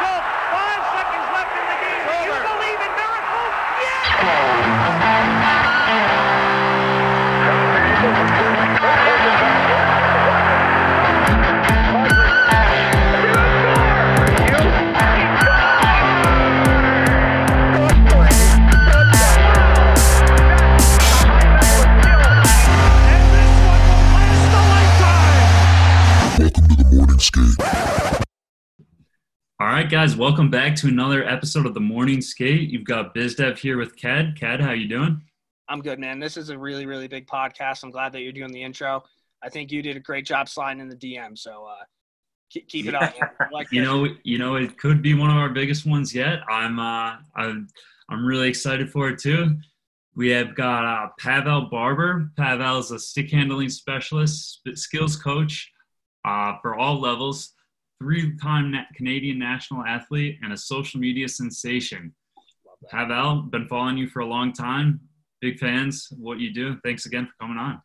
Schultz. Five seconds left in the game. Do you guys, welcome back to another episode of the Morning Skate. You've got BizDev here with Ked. Ked, how you doing? I'm good, man. This is a really, really big podcast. I'm glad that you're doing the intro. I think you did a great job sliding in the DM. So uh, keep, keep it up. Like You know, you know, it could be one of our biggest ones yet. I'm, uh, I'm, I'm really excited for it too. We have got uh, Pavel Barber. Pavel is a stick handling specialist, skills coach uh, for all levels, three-time Canadian national athlete, and a social media sensation. Pavel, been following you for a long time. Big fans what you do. Thanks again for coming on.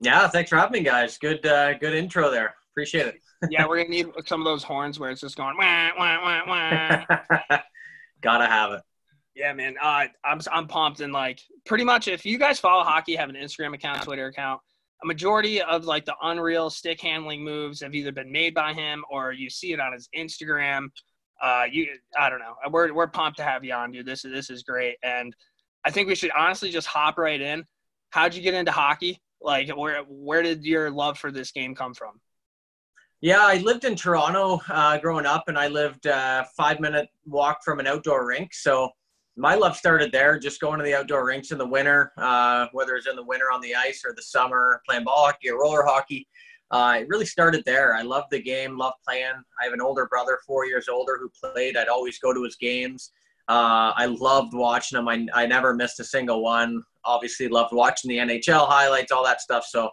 Yeah, thanks for having me, guys. Good, uh, good intro there. Appreciate it. yeah, we're gonna need some of those horns where it's just going wah wah wah wah. Gotta have it. yeah, man. Uh, I'm I'm pumped and like pretty much if you guys follow hockey, have an Instagram account, Twitter account. A majority of like the unreal stick handling moves have either been made by him or you see it on his Instagram. Uh, you I don't know. We're we're pumped to have you on, dude. This is this is great, and I think we should honestly just hop right in. How'd you get into hockey? Like, where where did your love for this game come from? Yeah, I lived in Toronto uh, growing up, and I lived uh, five minute walk from an outdoor rink. So my love started there, just going to the outdoor rinks in the winter, uh, whether it's in the winter on the ice or the summer playing ball hockey or roller hockey. Uh, it really started there. I loved the game, loved playing. I have an older brother, four years older, who played. I'd always go to his games. Uh, I loved watching him. I, I never missed a single one. Obviously, loved watching the NHL highlights, all that stuff. So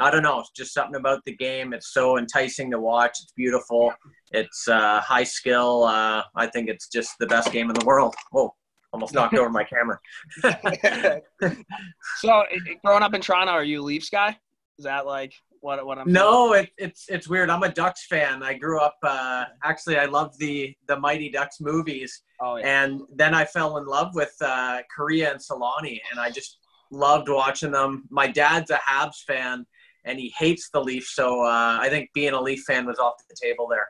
I don't know. It's just something about the game. It's so enticing to watch. It's beautiful. It's uh, high skill. Uh, I think it's just the best game in the world. Oh, almost knocked over my camera. so, it- it- growing up in Toronto, are you a Leafs guy? Is that like what what I'm? No, it, it's it's weird. I'm a Ducks fan. I grew up. Uh, actually, I loved the the Mighty Ducks movies, Oh yeah. and then I fell in love with uh, Kariya and Selanne, and I just loved watching them. My dad's a Habs fan, and he hates the Leafs, so uh, I think being a Leaf fan was off the table there.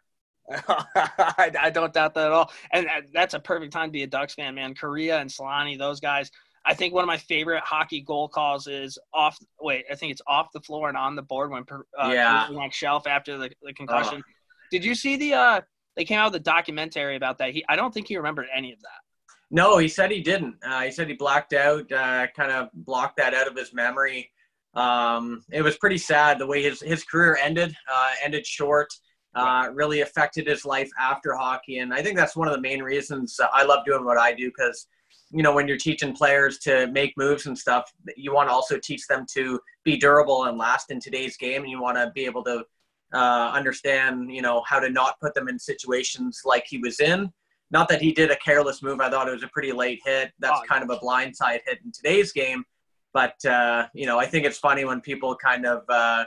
I, I don't doubt that at all. And that's a perfect time to be a Ducks fan, man. Kariya and Selanne, those guys. I think one of my favorite hockey goal calls is off. Wait, I think it's off the floor and on the board when uh, Yeah. Went shelf after the, the concussion. Did you see the? uh They came out with a documentary about that. He, I don't think he remembered any of that. No, he said he didn't. Uh, he said he blacked out, uh, kind of blocked that out of his memory. Um, it was pretty sad the way his, his career ended, uh, ended short, uh, really affected his life after hockey. And I think that's one of the main reasons I love doing what I do because, you know, when you're teaching players to make moves and stuff, you want to also teach them to be durable and last in today's game. And you want to be able to uh, understand, you know, how to not put them in situations like he was in not that he did a careless move. I thought it was a pretty late hit. That's Oh, kind of a blindside hit in today's game. But uh, you know, I think it's funny when people kind of uh,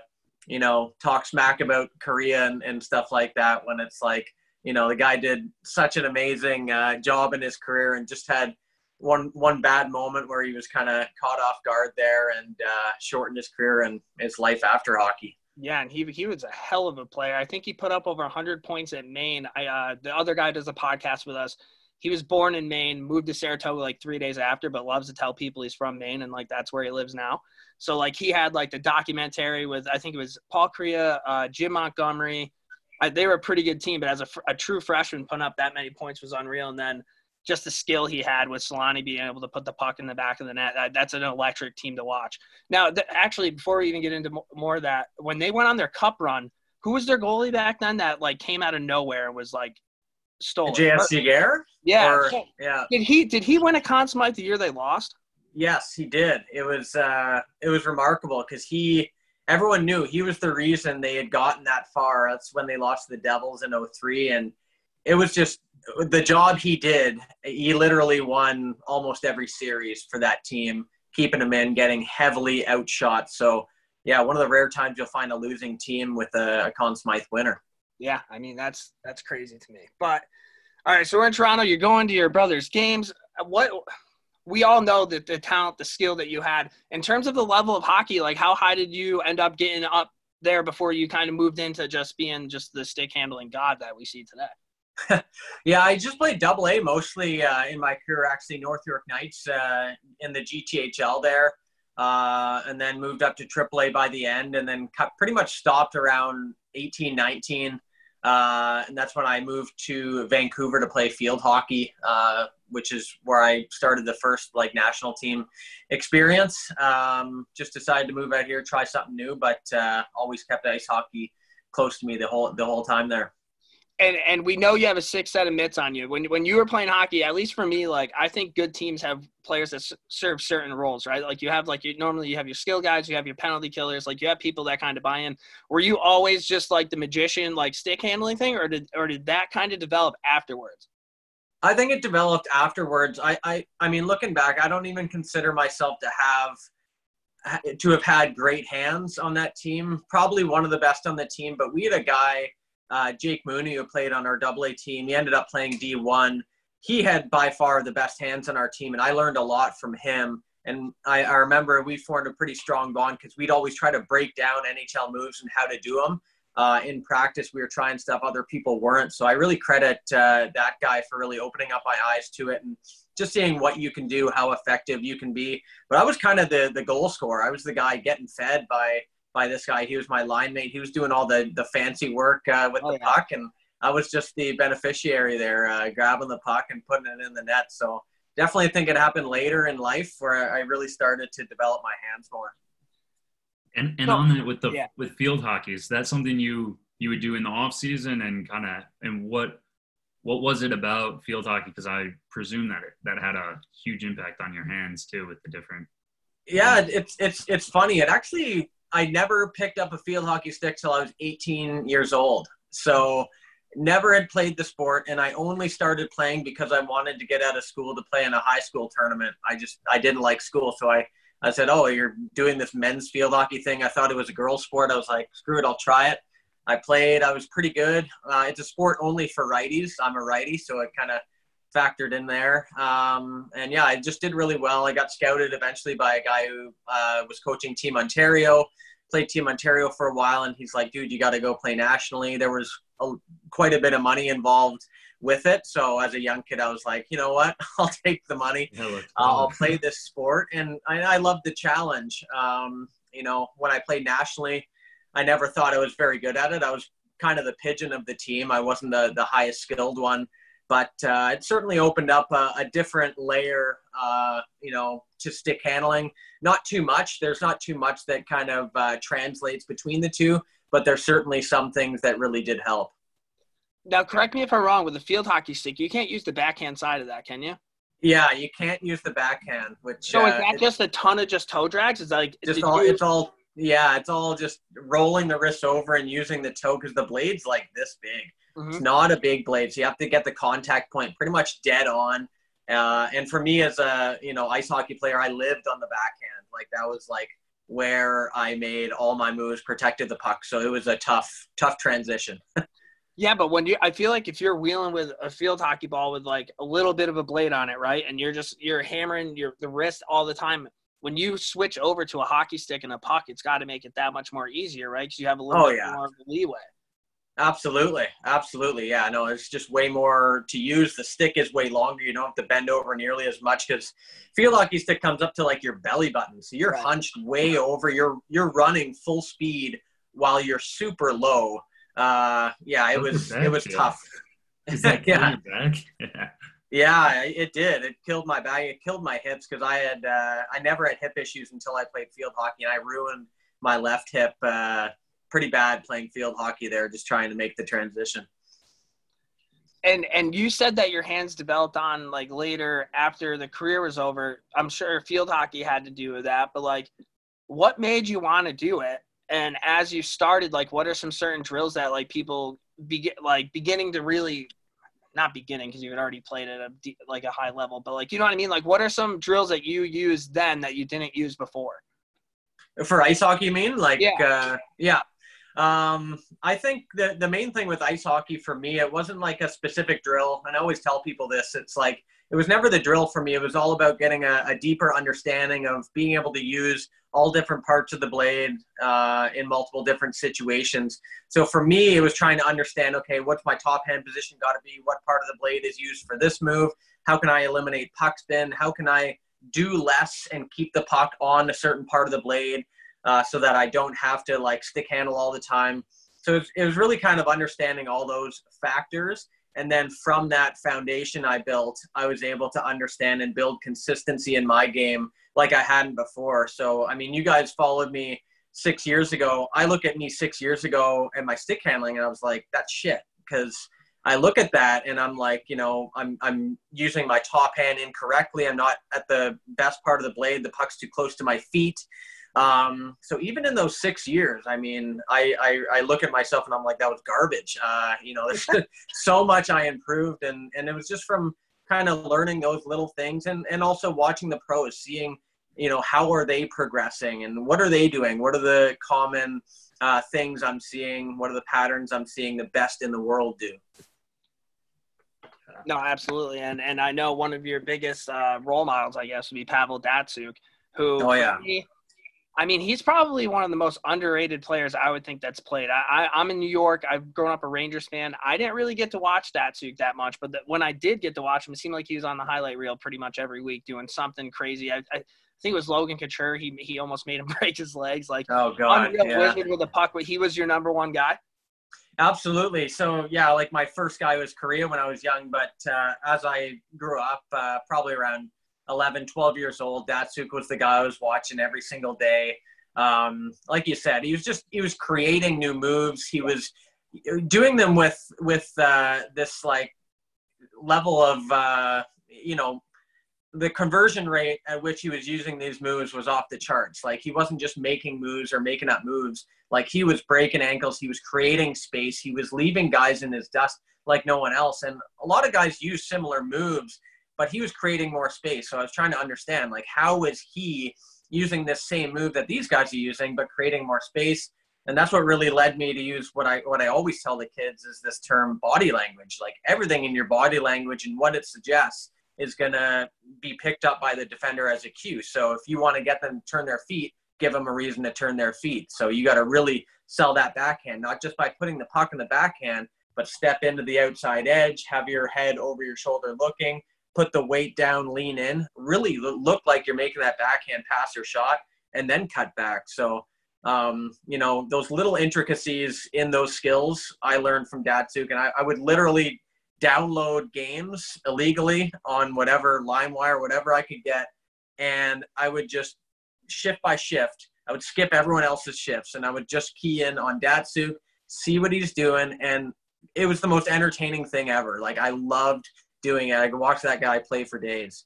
you know talk smack about Kariya and, and stuff like that. When it's like you know the guy did such an amazing uh, job in his career and just had one one bad moment where he was kind of caught off guard there and uh, shortened his career and his life after hockey. Yeah, and he he was a hell of a player. I think he put up over 100 points at Maine. I uh, the other guy does a podcast with us. He was born in Maine, moved to Saratoga like three days after, but loves to tell people he's from Maine and like that's where he lives now. So like he had like the documentary with I think it was Paul Kariya, uh, Jim Montgomery. I, they were a pretty good team, but as a, a true freshman, putting up that many points was unreal. And then just the skill he had with Selanne being able to put the puck in the back of the net. That, that's an electric team to watch. Now, th- actually, before we even get into mo- more of that, when they went on their cup run, who was their goalie back then that like came out of nowhere and was like stolen? J.S. Giguère? Yeah. Or- So, yeah. did he did he win a Conn Smythe the year they lost? Yes, he did. It was uh, it was remarkable because he everyone knew he was the reason they had gotten that far. That's when they lost the Devils in 03 and it was just the job he did. He literally won almost every series for that team, keeping them in, getting heavily outshot. So yeah, one of the rare times you'll find a losing team with a, a Conn Smythe winner. Yeah, I mean that's that's crazy to me. But All right, so we're in Toronto. You're going to your brother's games. What we all know that the talent, the skill that you had in terms of the level of hockey. Like, how high did you end up getting up there before you kind of moved into just being just the stick handling god that we see today? yeah, I just played double A mostly uh, in my career, actually, North York Knights uh, in the GTHL there. Uh, and then moved up to AAA by the end, and then pretty much stopped around 18, 19. Uh, and that's when I moved to Vancouver to play field hockey, uh, which is where I started the first like national team experience. Um, just decided to move out here, try something new, but uh, always kept ice hockey close to me the whole the whole time there and and we know you have a six set of mitts on you. When when you were playing hockey, at least for me, like I think good teams have players that s- serve certain roles, right? Like you have like you normally you have your skill guys, you have your penalty killers, like you have people that kind of buy in. Were you always just like the magician, like stick handling thing, or did or did that kind of develop afterwards? I think it developed afterwards. I I I mean, looking back, I don't even consider myself to have to have had great hands on that team. Probably one of the best on the team, but we had a guy uh, Jake Mooney, who played on our Double A team. He ended up playing D1. He had by far the best hands on our team, and I learned a lot from him. And I, I remember we formed a pretty strong bond because we'd always try to break down NHL moves and how to do them. Uh, in practice, we were trying stuff other people weren't. So I really credit uh, that guy for really opening up my eyes to it and just seeing what you can do, how effective you can be. But I was kind of the the goal scorer. I was the guy getting fed by by this guy. He was my line mate. He was doing all the the fancy work uh, with Oh, the yeah. puck, and I was just the beneficiary there, uh, grabbing the puck and putting it in the net. So definitely think it happened later in life where I really started to develop my hands more. And and So- on that with the yeah. with field hockey, is that something you you would do in the off season and kind of and what what was it about field hockey? Because I presume that it, that had a huge impact on your hands too with the different. Yeah, it's it's it's funny. It actually I never picked up a field hockey stick till I was 18 years old. So never had played the sport and I only started playing because I wanted to get out of school to play in a high school tournament. I just I didn't like school, so I I said, "Oh, you're doing this men's field hockey thing." I thought it was a girls' sport. I was like, "Screw it, I'll try it." I played. I was pretty good. Uh, it's a sport only for righties. I'm a righty, so it kind of factored in there. Um, and yeah, I just did really well. I got scouted eventually by a guy who uh, was coaching Team Ontario. Played Team Ontario for a while, and he's like, "Dude, you got to go play nationally." There was a, quite a bit of money involved with it. So as a young kid, I was like, "You know what? I'll take the money. Yeah, I'll play this sport." And I, I love the challenge. Um, you know, when I played nationally, I never thought I was very good at it. I was kind of the pigeon of the team. I wasn't the, the highest skilled one, but uh, it certainly opened up a, a different layer, uh, you know, to stick handling. Not too much. There's not too much that kind of uh, translates between the two, but there's certainly some things that really did help. Now, correct me if I'm wrong. With the field hockey stick, you can't use the backhand side of that, can you? Yeah, you can't use the backhand, which So is uh, that just a ton of just toe drags? It's like just all you- it's all yeah, it's all just rolling the wrist over and using the toe because the blade's like this big. Mhm. It's not a big blade, so you have to get the contact point pretty much dead on. Uh, and for me, as a you know ice hockey player, I lived on the backhand. Like that was like where I made all my moves, protected the puck. So it was a tough, tough transition. Yeah, but when you, I feel like if you're wheeling with a field hockey ball with like a little bit of a blade on it, right, and you're just you're hammering your the wrist all the time. When you switch over to a hockey stick and a puck, it's got to make it that much more easier, right? Because you have a little Oh, bit yeah. more leeway. Absolutely, absolutely. Yeah, no, it's just way more to use. The stick is way longer. You don't have to bend over nearly as much because field hockey stick comes up to like your belly button, so you're Right. hunched way over. You're you're running full speed while you're super low. Uh, yeah, it How's was it was feel? tough. Is that Yeah. your back? Yeah. Yeah, it did. It killed my back. It killed my hips because I had uh, I never had hip issues until I played field hockey, and I ruined my left hip uh, pretty bad playing field hockey there, just trying to make the transition. And and you said that your hands developed on like later after the career was over. I'm sure field hockey had to do with that, but like, what made you want to do it? And as you started, like, what are some certain drills that like people begin like beginning to really not beginning because you had already played at a like a high level, but like you know what I mean? Like, what are some drills that you used then that you didn't use before? For ice hockey, you mean? Like, Yeah. uh, yeah. Um, I think the the main thing with ice hockey for me, it wasn't like a specific drill. And I always tell people this. It's like it was never the drill for me. It was all about getting a, a deeper understanding of being able to use all different parts of the blade uh, in multiple different situations. So for me, it was trying to understand. Okay, what's my top hand position got to be? What part of the blade is used for this move? How can I eliminate puck spin? How can I do less and keep the puck on a certain part of the blade? Uh, so that I don't have to like stick handle all the time. So it was, really kind of understanding all those factors. And then from that foundation I built, I was able to understand and build consistency in my game like I hadn't before. So, I mean, you guys followed me six years ago. I look at me six years ago and my stick handling, and I was like, that's shit. Because I look at that and I'm like, you know, I'm, I'm using my top hand incorrectly. I'm not at the best part of the blade. The puck's too close to my feet. Um, so even in those six years, I mean, I, I, I, look at myself and I'm like, that was garbage. Uh, you know, there's so much I improved and, and it was just from kind of learning those little things and, and also watching the pros, seeing, you know, how are they progressing and what are they doing? What are the common uh, things I'm seeing? What are the patterns I'm seeing the best in the world do? No, absolutely. And, and I know one of your biggest uh, role models, I guess, would be Pavel Datsyuk, who oh, yeah. Me, I mean, he's probably one of the most underrated players I would think that's played. I, I, am in New York. I've grown up a Rangers fan. I didn't really get to watch Datsyuk that much, but the, when I did get to watch him, it seemed like he was on the highlight reel pretty much every week doing something crazy. I, I think it was Logan Couture. He he almost made him break his legs. Like, oh god, unreal yeah. wizard with a puck. But he was your number one guy. Absolutely. So yeah, like my first guy was Kariya when I was young, but uh, as I grew up, uh, probably around 11, 12 years old, Datsyuk was the guy I was watching every single day. Um, like you said, he was just he was creating new moves. He was doing them with with uh, this like level of uh, you know the conversion rate at which he was using these moves was off the charts. Like he wasn't just making moves or making up moves. Like he was breaking ankles. He was creating space. He was leaving guys in his dust like no one else. And a lot of guys use similar moves, but he was creating more space. So I was trying to understand like how is he using this same move that these guys are using, but creating more space. And that's what really led me to use what I what I always tell the kids is this term body language. Like everything in your body language and what it suggests is gonna be picked up by the defender as a cue. So if you want to get them to turn their feet, give them a reason to turn their feet. So you got to really sell that backhand, not just by putting the puck in the backhand, but step into the outside edge, have your head over your shoulder looking, put the weight down, lean in, really look like you're making that backhand pass or shot, and then cut back. So, um, you know, those little intricacies in those skills I learned from Datsyuk, and I, I would literally download games illegally on whatever LimeWire, whatever I could get, and I would just shift by shift. I would skip everyone else's shifts, and I would just key in on Datsyuk, see what he's doing, and it was the most entertaining thing ever. Like I loved doing it. I can watch that guy play for days.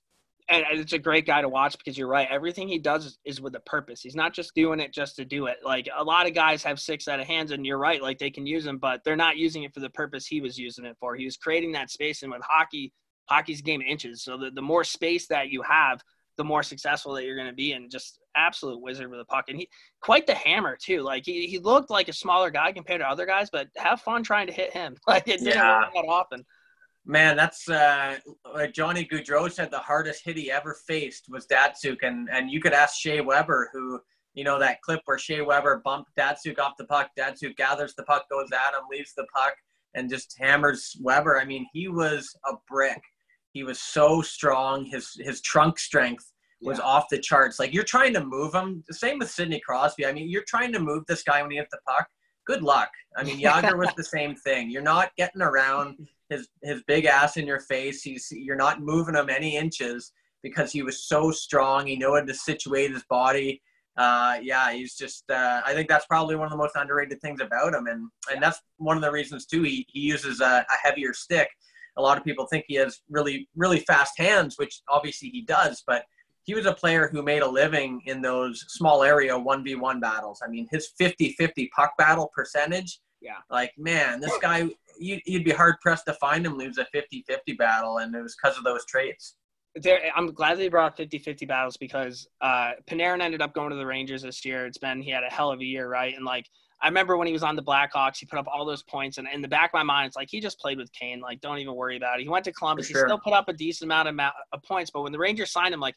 And it's a great guy to watch because you're right. Everything he does is with a purpose. He's not just doing it just to do it. Like a lot of guys have six out of hands, and you're right. Like they can use them, but they're not using it for the purpose he was using it for. He was creating that space, and with hockey, hockey's game inches. So the, the more space that you have, the more successful that you're going to be and just absolute wizard with the puck and he quite the hammer too like he, he looked like a smaller guy compared to other guys but have fun trying to hit him like it didn't Yeah. work that often Man, that's uh, like Johnny Gaudreau said. The hardest hit he ever faced was Datsyuk, and and you could ask Shea Weber, who you know that clip where Shea Weber bumped Datsyuk off the puck. Datsyuk gathers the puck, goes at him, leaves the puck, and just hammers Weber. I mean, he was a brick. He was so strong. His his trunk strength was Yeah. off the charts. Like you're trying to move him. The same with Sidney Crosby. I mean, you're trying to move this guy when he hits the puck. Good luck. I mean, Jagr was the same thing. You're not getting around his his big ass in your face. He's you're not moving him any inches because he was so strong. He knew how to situate his body. Uh, yeah, he's just. Uh, I think that's probably one of the most underrated things about him, and and that's one of the reasons too. He he uses a, a heavier stick. A lot of people think he has really really fast hands, which obviously he does, but he was a player who made a living in those small area 1v1 battles. I mean, his 50-50 puck battle percentage. Yeah. Like, man, this guy, you, you'd be hard pressed to find him lose a 50-50 battle, and it was because of those traits. there, I'm glad they brought 50-50 battles because uh, Panarin ended up going to the Rangers this year. It's been he had a hell of a year, right? And like I remember when he was on the Blackhawks, he put up all those points, and in the back of my mind, it's like he just played with Kane. Like, don't even worry about it. He went to Columbus, sure. he still put up a decent amount of, amount of points, but when the Rangers signed him, like,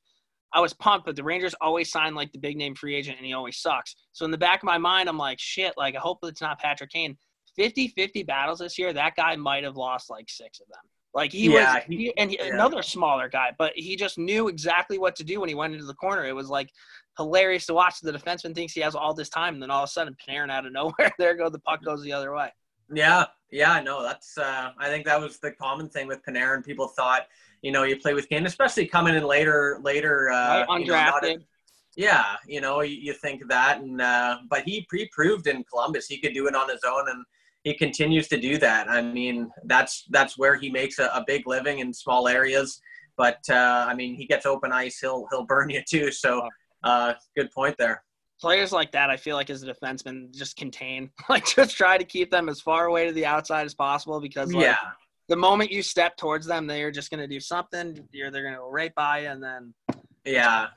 I was pumped, but the Rangers always sign like the big name free agent, and he always sucks. So in the back of my mind, I'm like, shit. Like, I hope it's not Patrick Kane. 50-50 battles this year, that guy might have lost like six of them. Like he Yeah, was, he- he, and he- yeah. another smaller guy, but he just knew exactly what to do when he went into the corner. It was like hilarious to watch. The defenseman thinks he has all this time, and then all of a sudden, Panarin out of nowhere, there go the puck goes the other way. Yeah, yeah, no, that's. Uh, I think that was the common thing with Panarin. People thought, you know, you play with Kane, especially coming in later, later. Uh, right? you know, Undrafted. yeah, you know, you, you think that, and uh, but he pre-proved in Columbus he could do it on his own, and he continues to do that. I mean, that's that's where he makes a, a big living in small areas. But uh, I mean, he gets open ice, he'll he'll burn you too. So, uh, good point there. Players like that, I feel like as a defenseman, just contain, like just try to keep them as far away to the outside as possible because like, yeah, the moment you step towards them, they are just going to do something. You're they're going to go right by, you, and then Yeah,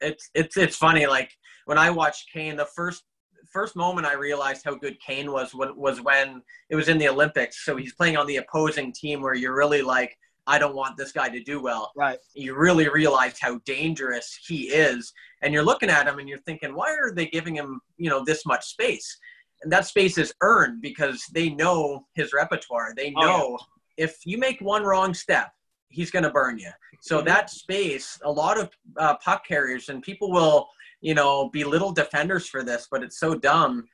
it's it's it's funny. Like when I watched Kane, the first first moment I realized how good Kane was was when it was in the Olympics. So he's playing on the opposing team, where you're really like, I don't want this guy to do well. right. You really realize how dangerous he is, and you're looking at him and you're thinking, why are they giving him you know this much space? And that space is earned because they know his repertoire. They Oh, yeah. If you make one wrong step, he's going to burn you. So Mhm. that space, a lot of uh, puck carriers and people will, you know, belittle defenders for this, but it's so dumb.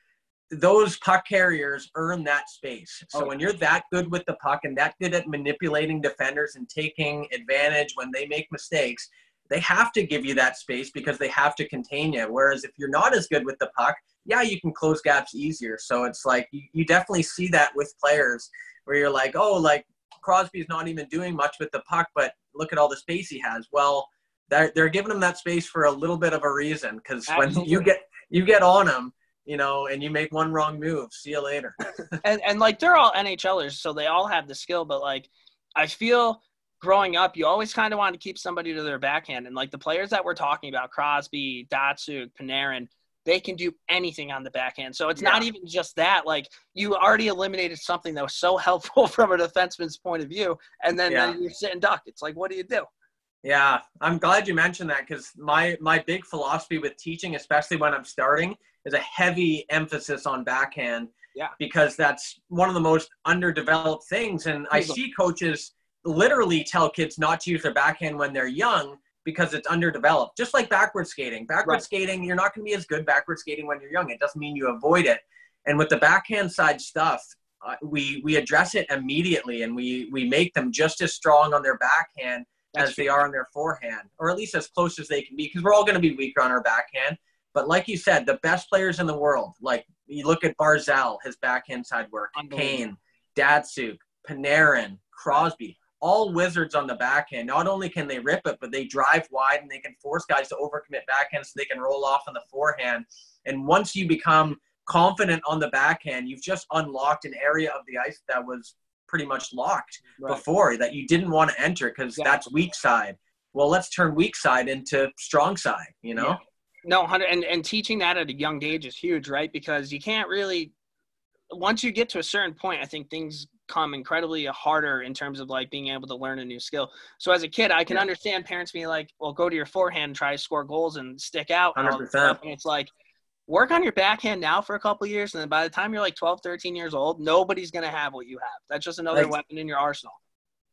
Those puck carriers earn that space. So Oh. when you're that good with the puck and that good at manipulating defenders and taking advantage when they make mistakes, they have to give you that space because they have to contain you. Whereas if you're not as good with the puck, yeah, you can close gaps easier. So it's like you, you definitely see that with players where you're like, oh, like Crosby's not even doing much with the puck, but look at all the space he has. Well, they're, they're giving him that space for a little bit of a reason because when you get you get on him, you know, and you make one wrong move, see you later. and and like they're all NHLers, so they all have the skill. But like, I feel growing up, you always kind of want to keep somebody to their backhand. And like the players that we're talking about, Crosby, Datsyuk, Panarin, they can do anything on the backhand. So it's not even just that. Like you already eliminated something that was so helpful from a defenseman's point of view, and then, Yeah. then you're sitting duck. It's like, what do you do? Yeah, I'm glad you mentioned that because my my big philosophy with teaching, especially when I'm starting, is a heavy emphasis on backhand. Yeah. Because that's one of the most underdeveloped things, and I see coaches literally tell kids not to use their backhand when they're young because it's underdeveloped. Just like backward skating. Backward Right. skating, you're not going to be as good backward skating when you're young. It doesn't mean you avoid it. And with the backhand side stuff, uh, we we address it immediately, and we we make them just as strong on their backhand That's as they are on their forehand, or at least as close as they can be, because we're all going to be weaker on our backhand. But like you said, the best players in the world, like you look at Barzal, his backhand side work, Kane, Datsyuk, Panarin, Crosby, all wizards on the backhand. Not only can they rip it, but they drive wide and they can force guys to overcommit backhand so they can roll off on the forehand. And once you become confident on the backhand, you've just unlocked an area of the ice that was pretty much locked Right. before that you didn't want to enter because Yeah. that's weak side. Well, let's turn weak side into strong side, you know? Yeah. No, hundred and, and teaching that at a young age is huge, right? Because you can't really once you get to a certain point, I think things come incredibly harder in terms of like being able to learn a new skill. So as a kid, I can Yeah. understand parents being like, "Well, go to your forehand, try to score goals and stick out." and all this 100%. stuff. And it's like, work on your backhand now for a couple years, and then by the time you're like 12, 13 years old, nobody's gonna have what you have. That's just another Like- weapon in your arsenal.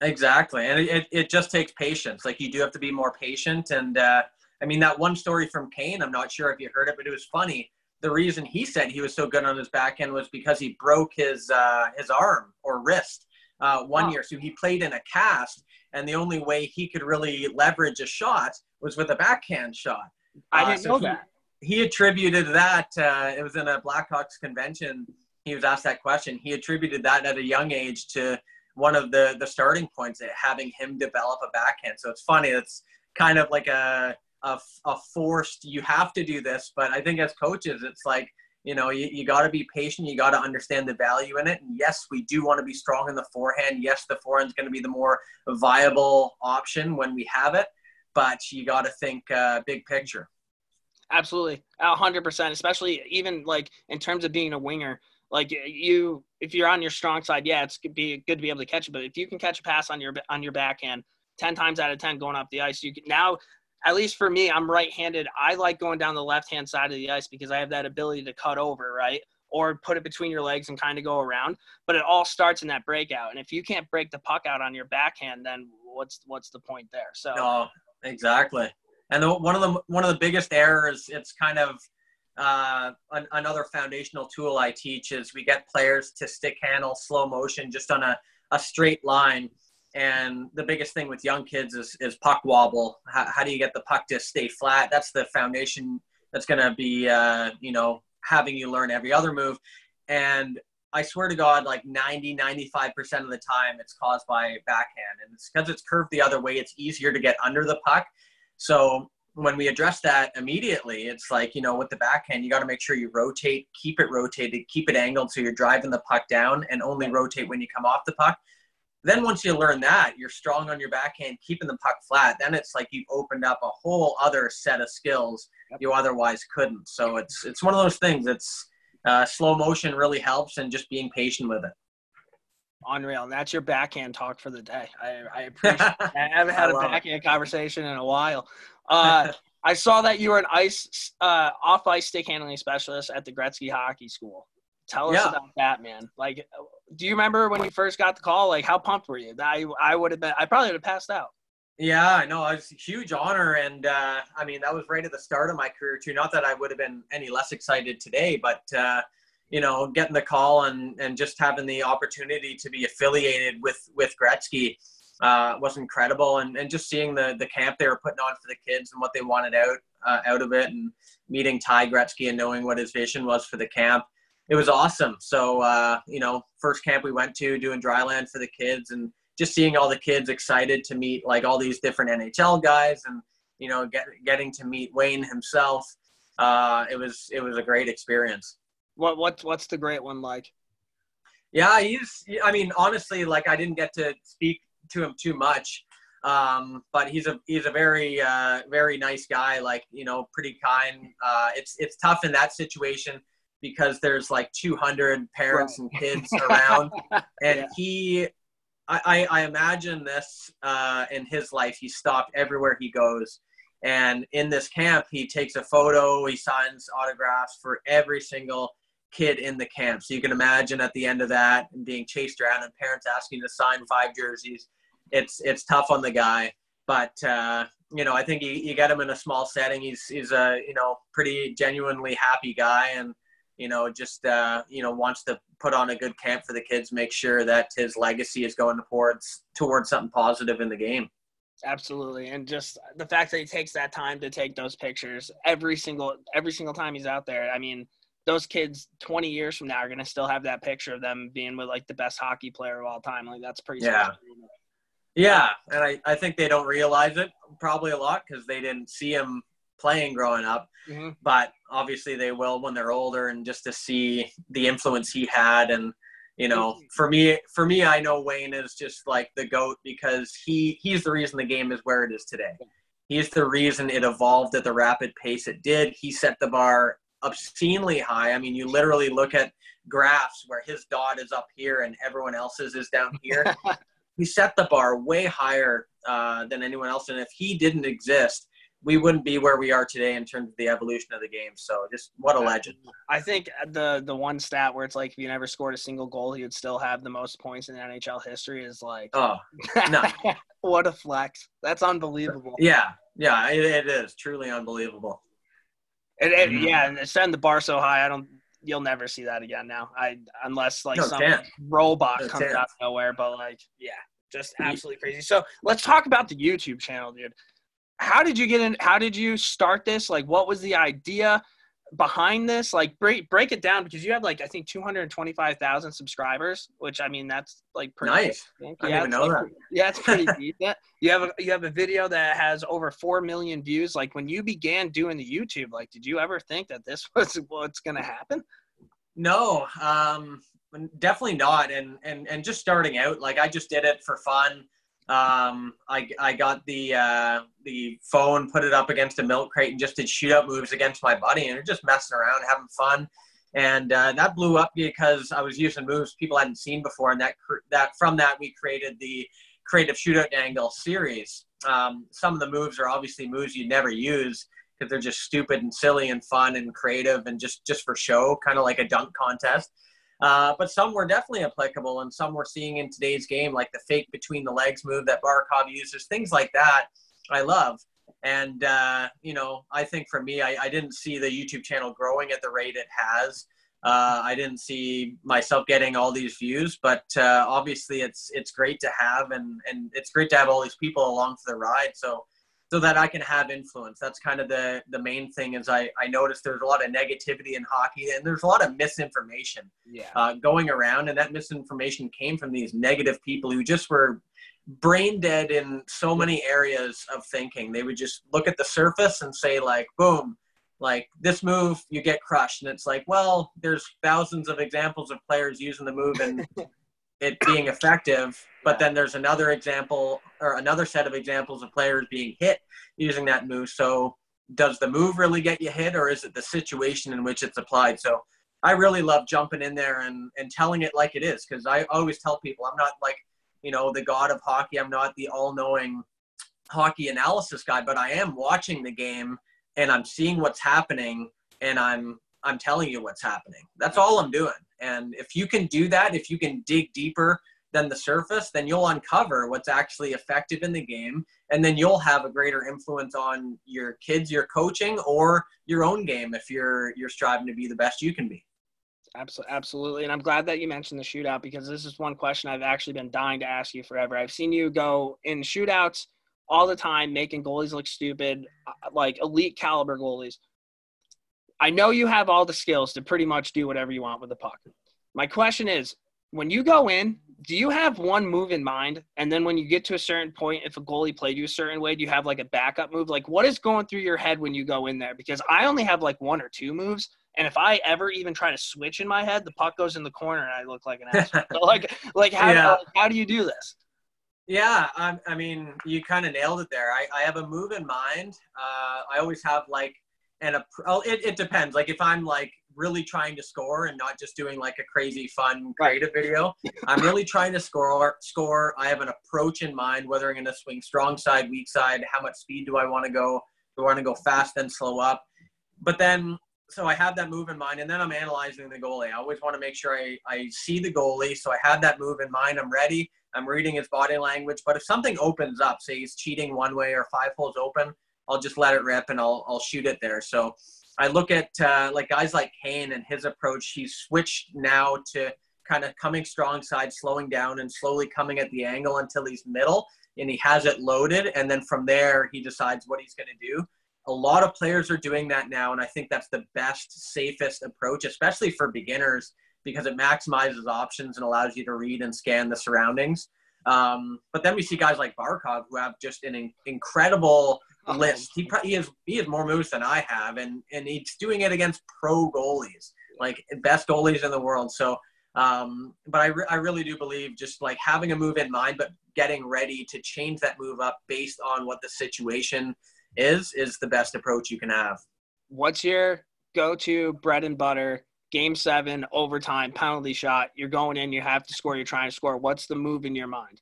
Exactly. And it, it, it just takes patience. Like you do have to be more patient. And uh, I mean, that one story from Kane, I'm not sure if you heard it, but it was funny. The reason he said he was so good on his backhand was because he broke his, uh, his arm or wrist uh, one Oh. year. So he played in a cast. And the only way he could really leverage a shot was with a backhand shot. I Uh, didn't so know he- that. he attributed that uh, it was in a blackhawks convention he was asked that question he attributed that at a young age to one of the the starting points at having him develop a backhand so it's funny it's kind of like a a, a forced you have to do this but i think as coaches it's like you know you, you got to be patient you got to understand the value in it and yes we do want to be strong in the forehand yes the forehand is going to be the more viable option when we have it but you got to think uh, big picture Absolutely, a hundred percent. Especially even like in terms of being a winger, like you, if you're on your strong side, yeah, it's be good to be able to catch it. But if you can catch a pass on your on your backhand, ten times out of ten going up the ice, you can now. At least for me, I'm right-handed. I like going down the left-hand side of the ice because I have that ability to cut over, right? Or put it between your legs and kind of go around. But it all starts in that breakout. And if you can't break the puck out on your backhand, then what's what's the point there? So No, exactly. And the, one of the one of the biggest errors, it's kind of uh, an, another foundational tool I teach is we get players to stick handle slow motion just on a, a straight line. And the biggest thing with young kids is, is puck wobble. How, how do you get the puck to stay flat? That's the foundation that's going to be, uh, you know, having you learn every other move. And I swear to God, like 90, 95% of the time it's caused by backhand. And it's because it's curved the other way, it's easier to get under the puck. So when we address that immediately, it's like, you know, with the backhand, you got to make sure you rotate, keep it rotated, keep it angled so you're driving the puck down and only rotate when you come off the puck. Then once you learn that, you're strong on your backhand, keeping the puck flat. Then it's like you've opened up a whole other set of skills you otherwise couldn't. So it's it's one of those things. It's uh, slow motion really helps, and just being patient with it. unreal. And that's your backhand talk for the day. I, I appreciate. I haven't had I a love it. backhand conversation in a while. Uh, I saw that you were an ice uh, off ice stick handling specialist at the Gretzky Hockey School. Tell us Yeah. about that, man. Like, do you remember when you first got the call? Like, how pumped were you? I I would have been. I probably would have passed out. Yeah, I know. It was a huge honor. And uh, I mean, that was right at the start of my career, too. Not that I would have been any less excited today, but, uh, you know, getting the call and, and just having the opportunity to be affiliated with, with Gretzky uh, was incredible. And, and just seeing the, the camp they were putting on for the kids and what they wanted out, uh, out of it and meeting Ty Gretzky and knowing what his vision was for the camp. It was awesome. So, uh, you know, first camp we went to doing dryland for the kids and just seeing all the kids excited to meet like all these different NHL guys and you know get, getting to meet Wayne himself. Uh, it was it was a great experience. What what what's the great one like? Yeah, he's. I mean, honestly, like I didn't get to speak to him too much, um, but he's a he's a very uh, very nice guy. Like you know, pretty kind. Uh, it's it's tough in that situation because there's like 200 parents and kids around, and Yeah. he. I, I I imagine this uh, in his life. He stopped everywhere he goes. And in this camp, he takes a photo, he signs autographs for every single kid in the camp. So you can imagine at the end of that and being chased around and parents asking to sign five jerseys. It's it's tough on the guy, but uh, you know I think you, you get him in a small setting. He's he's a you know pretty genuinely happy guy and you know just uh, you know wants to put on a good camp for the kids, make sure that his legacy is going towards towards something positive in the game. Absolutely, and just the fact that he takes that time to take those pictures every single every single time he's out there. I mean, those kids 20 years from now are gonna still have that picture of them being with like the best hockey player of all time. Like that's pretty. Yeah. special. Yeah, and I, I think they don't realize it probably a lot because they didn't see him playing growing up. Mhm. But obviously they will when they're older, and just to see the influence he had, and you know, for me, for me, I know Wayne is just like the goat because he he's the reason the game is where it is today. He's the reason it evolved at the rapid pace it did. He set the bar obscenely high. I mean, you literally look at graphs where his dot is up here and everyone else's is down here he set the bar way higher uh, than anyone else. And if he didn't exist, we wouldn't be where we are today in terms of the evolution of the game. So just what a legend. I think the the one stat where it's like if you never scored a single goal, he would still have the most points in NHL history is like Oh, no. what a flex. That's unbelievable. yeah. Yeah, it, it is truly unbelievable. And, Mhm. yeah, and setting the bar so high, I don't. You'll never see that again now. I unless like No some chance. robot No comes chance. out of nowhere. But like, yeah, just absolutely crazy. So let's talk about the YouTube channel, dude. How did you get in? How did you start this? Like, what was the idea behind this? Like, break break it down because you have like I think two hundred twenty five thousand subscribers, which I mean that's like pretty Nice. I didn't Yeah, even it's, know like, Yeah, it's pretty decent. You have a you have a video that has over four million views. Like when you began doing the YouTube, like did you ever think that this was what's gonna happen? No, um, definitely not. And, and, and just starting out, like I just did it for fun. Um, I, I got the uh, the phone, put it up against a milk crate, and just did shootout moves against my buddy, and just messing around, having fun. And uh, that blew up because I was using moves people hadn't seen before, and that that from that we created the creative shootout dangle series. Um, some of the moves are obviously moves you never use because they're just stupid and silly and fun and creative and just just for show, kind of like a dunk contest. Uh, but some were definitely applicable, and some we're seeing in today's game, like the fake between the legs move that Barkov uses, things like that. I love. And, uh, you know, I think for me, I, I, didn't see the YouTube channel growing at the rate it has. Uh, I didn't see myself getting all these views, but uh, obviously it's it's great to have, and, and it's great to have all these people along for the ride. So so that I can have influence. That's kind of the the main thing. Is I I noticed there's a lot of negativity in hockey, and there's a lot of misinformation yeah. uh, going around, and that misinformation came from these negative people who just were brain dead in so many areas of thinking. They would just look at the surface and say like, boom. Like this move, you get crushed, and it's like, well, there's thousands of examples of players using the move and it being effective. But then there's another example or another set of examples of players being hit using that move. So does the move really get you hit or is it the situation in which it's applied? So I really love jumping in there and, and telling it like it is because I always tell people I'm not like, you know, the god of hockey. I'm not the all knowing hockey analysis guy, but I am watching the game and I'm seeing what's happening and I'm I'm telling you what's happening. That's all I'm doing. And if you can do that, if you can dig deeper than the surface, then you'll uncover what's actually effective in the game. And then you'll have a greater influence on your kids you're coaching or your own game if you're you're striving to be the best you can be. Absolutely. And I'm glad that you mentioned the shootout because this is one question I've actually been dying to ask you forever. I've seen you go in shootouts all the time, making goalies look stupid, uh, like elite caliber goalies. I know you have all the skills to pretty much do whatever you want with the puck. My question is, when you go in, do you have one move in mind? And then when you get to a certain point, if a goalie played you a certain way, do you have like a backup move? Like what is going through your head when you go in there? Because I only have like one or two moves. And if I ever even try to switch in my head, the puck goes in the corner and I look like an asshole. so like, like how, yeah. how do you do this? Yeah, I, I mean, you kind of nailed it there. I, I have a move in mind. Uh, I always have like and a oh, it, it depends. Like if I'm like really trying to score and not just doing like a crazy fun creative video, I'm really trying to score. Score. I have an approach in mind, whether I'm going to swing strong side, weak side. How much speed do I want to go? Do I want to go fast and slow up? But then, so I have that move in mind, and then I'm analyzing the goalie. I always want to make sure I, I see the goalie, so I have that move in mind. I'm ready. I'm reading his body language. But if something opens up, say he's cheating one way or five holes open, I'll just let it rip and I'll I'll shoot it there. So I look at uh, like guys like Kane and his approach. He's switched now to kind of coming strong side, slowing down, and slowly coming at the angle until he's middle, and he has it loaded. And then from there, he decides what he's going to do. A lot of players are doing that now, and I think that's the best, safest approach, especially for beginners, because it maximizes options and allows you to read and scan the surroundings. Um, but then we see guys like Barkov who have just an in- incredible list. He he has he has more moves than I have, and and he's doing it against pro goalies, like best goalies in the world. So, um, but I re- I really do believe just like having a move in mind, but getting ready to change that move up based on what the situation is is the best approach you can have. What's your go-to bread and butter? Game seven, overtime, penalty shot. You're going in. You have to score. You're trying to score. What's the move in your mind?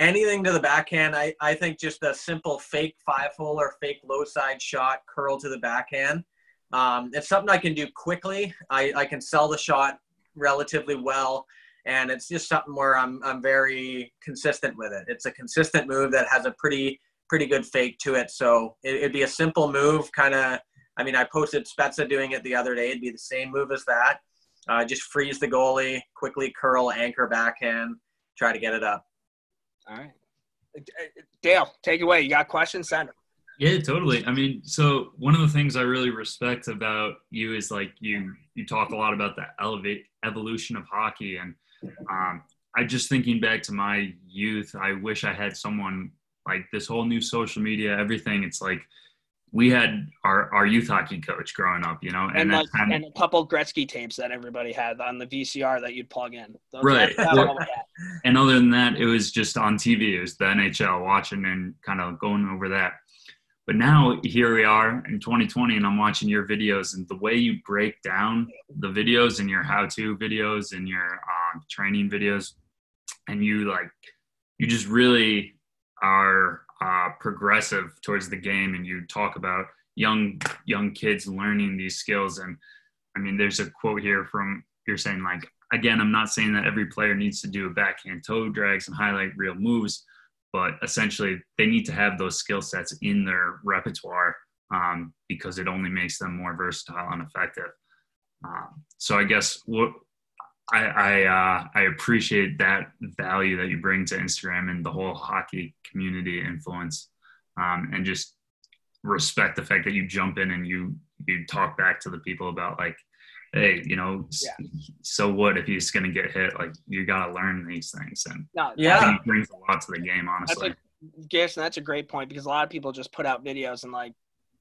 Anything to the backhand. I, I think just a simple fake five hole or fake low side shot curl to the backhand. Um, it's something I can do quickly. I, I can sell the shot relatively well. And it's just something where I'm, I'm very consistent with it. It's a consistent move that has a pretty, pretty good fake to it. So it, would be a simple move, kind of. I mean, I posted Spezza doing it the other day. It'd be the same move as that. Uh, just freeze the goalie, quickly curl, anchor backhand, try to get it up. All right. Dale, take it away. You got questions? Send them. Yeah, totally. I mean, so one of the things I really respect about you is like you you talk a lot about the elevate evolution of hockey, and um, I just thinking back to my youth. I wish I had someone like this whole new social media, everything. It's like we had our, our youth hockey coach growing up, you know, and, And, like kind and a couple Gretzky tapes that everybody had on the VCR that you'd plug in. Those- Right. that's all we had. and other than that, it was just on TV. It was the NHL watching and kind of going over that. But now here we are in 2020, and I'm watching your videos, and the way you break down the videos and your how-to videos and your um, training videos, and you like, you just really are uh, progressive towards the game, and you talk about young young kids learning these skills. And I mean, there's a quote here from you're saying like again, I'm not saying that every player needs to do a backhand toe drags and highlight reel moves, but essentially they need to have those skill sets in their repertoire um, because it only makes them more versatile and effective. Um, so I guess what I I, uh, I appreciate that value that you bring to Instagram and the whole hockey community influence, um, and just respect the fact that you jump in and you you talk back to the people about like hey, you know, s- so what if he's going to get hit? Like, you got to learn these things. And No, Yeah. it brings a lot to the game, That's honestly. a, Garrison, that's a great point because a lot of people just put out videos and like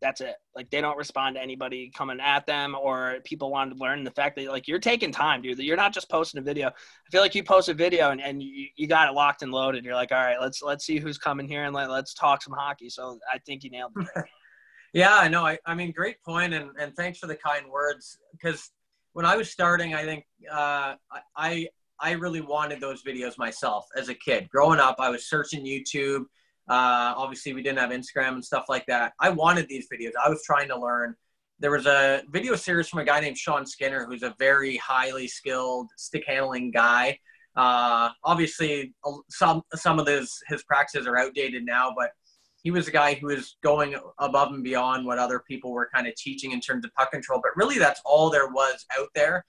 that's it. Like they don't respond to anybody coming at them or people wanting to learn. The fact that like you're taking time, dude. You're not just posting a video. I feel like you post a video and, and you, you got it locked and loaded. You're like, all right, let's let's see who's coming here and let, let's talk some hockey. So I think you nailed it. Yeah, I know. I, I mean, great point, and, and thanks for the kind words. Because when I was starting, I think uh, I I really wanted those videos myself as a kid. Growing up, I was searching YouTube. Uh, obviously, we didn't have Instagram and stuff like that. I wanted these videos. I was trying to learn. There was a video series from a guy named Sean Skinner, who's a very highly skilled stick handling guy. Uh, obviously, some some of his his practices are outdated now, but he was a guy who was going above and beyond what other people were kind of teaching in terms of puck control. But really, that's all there was out there.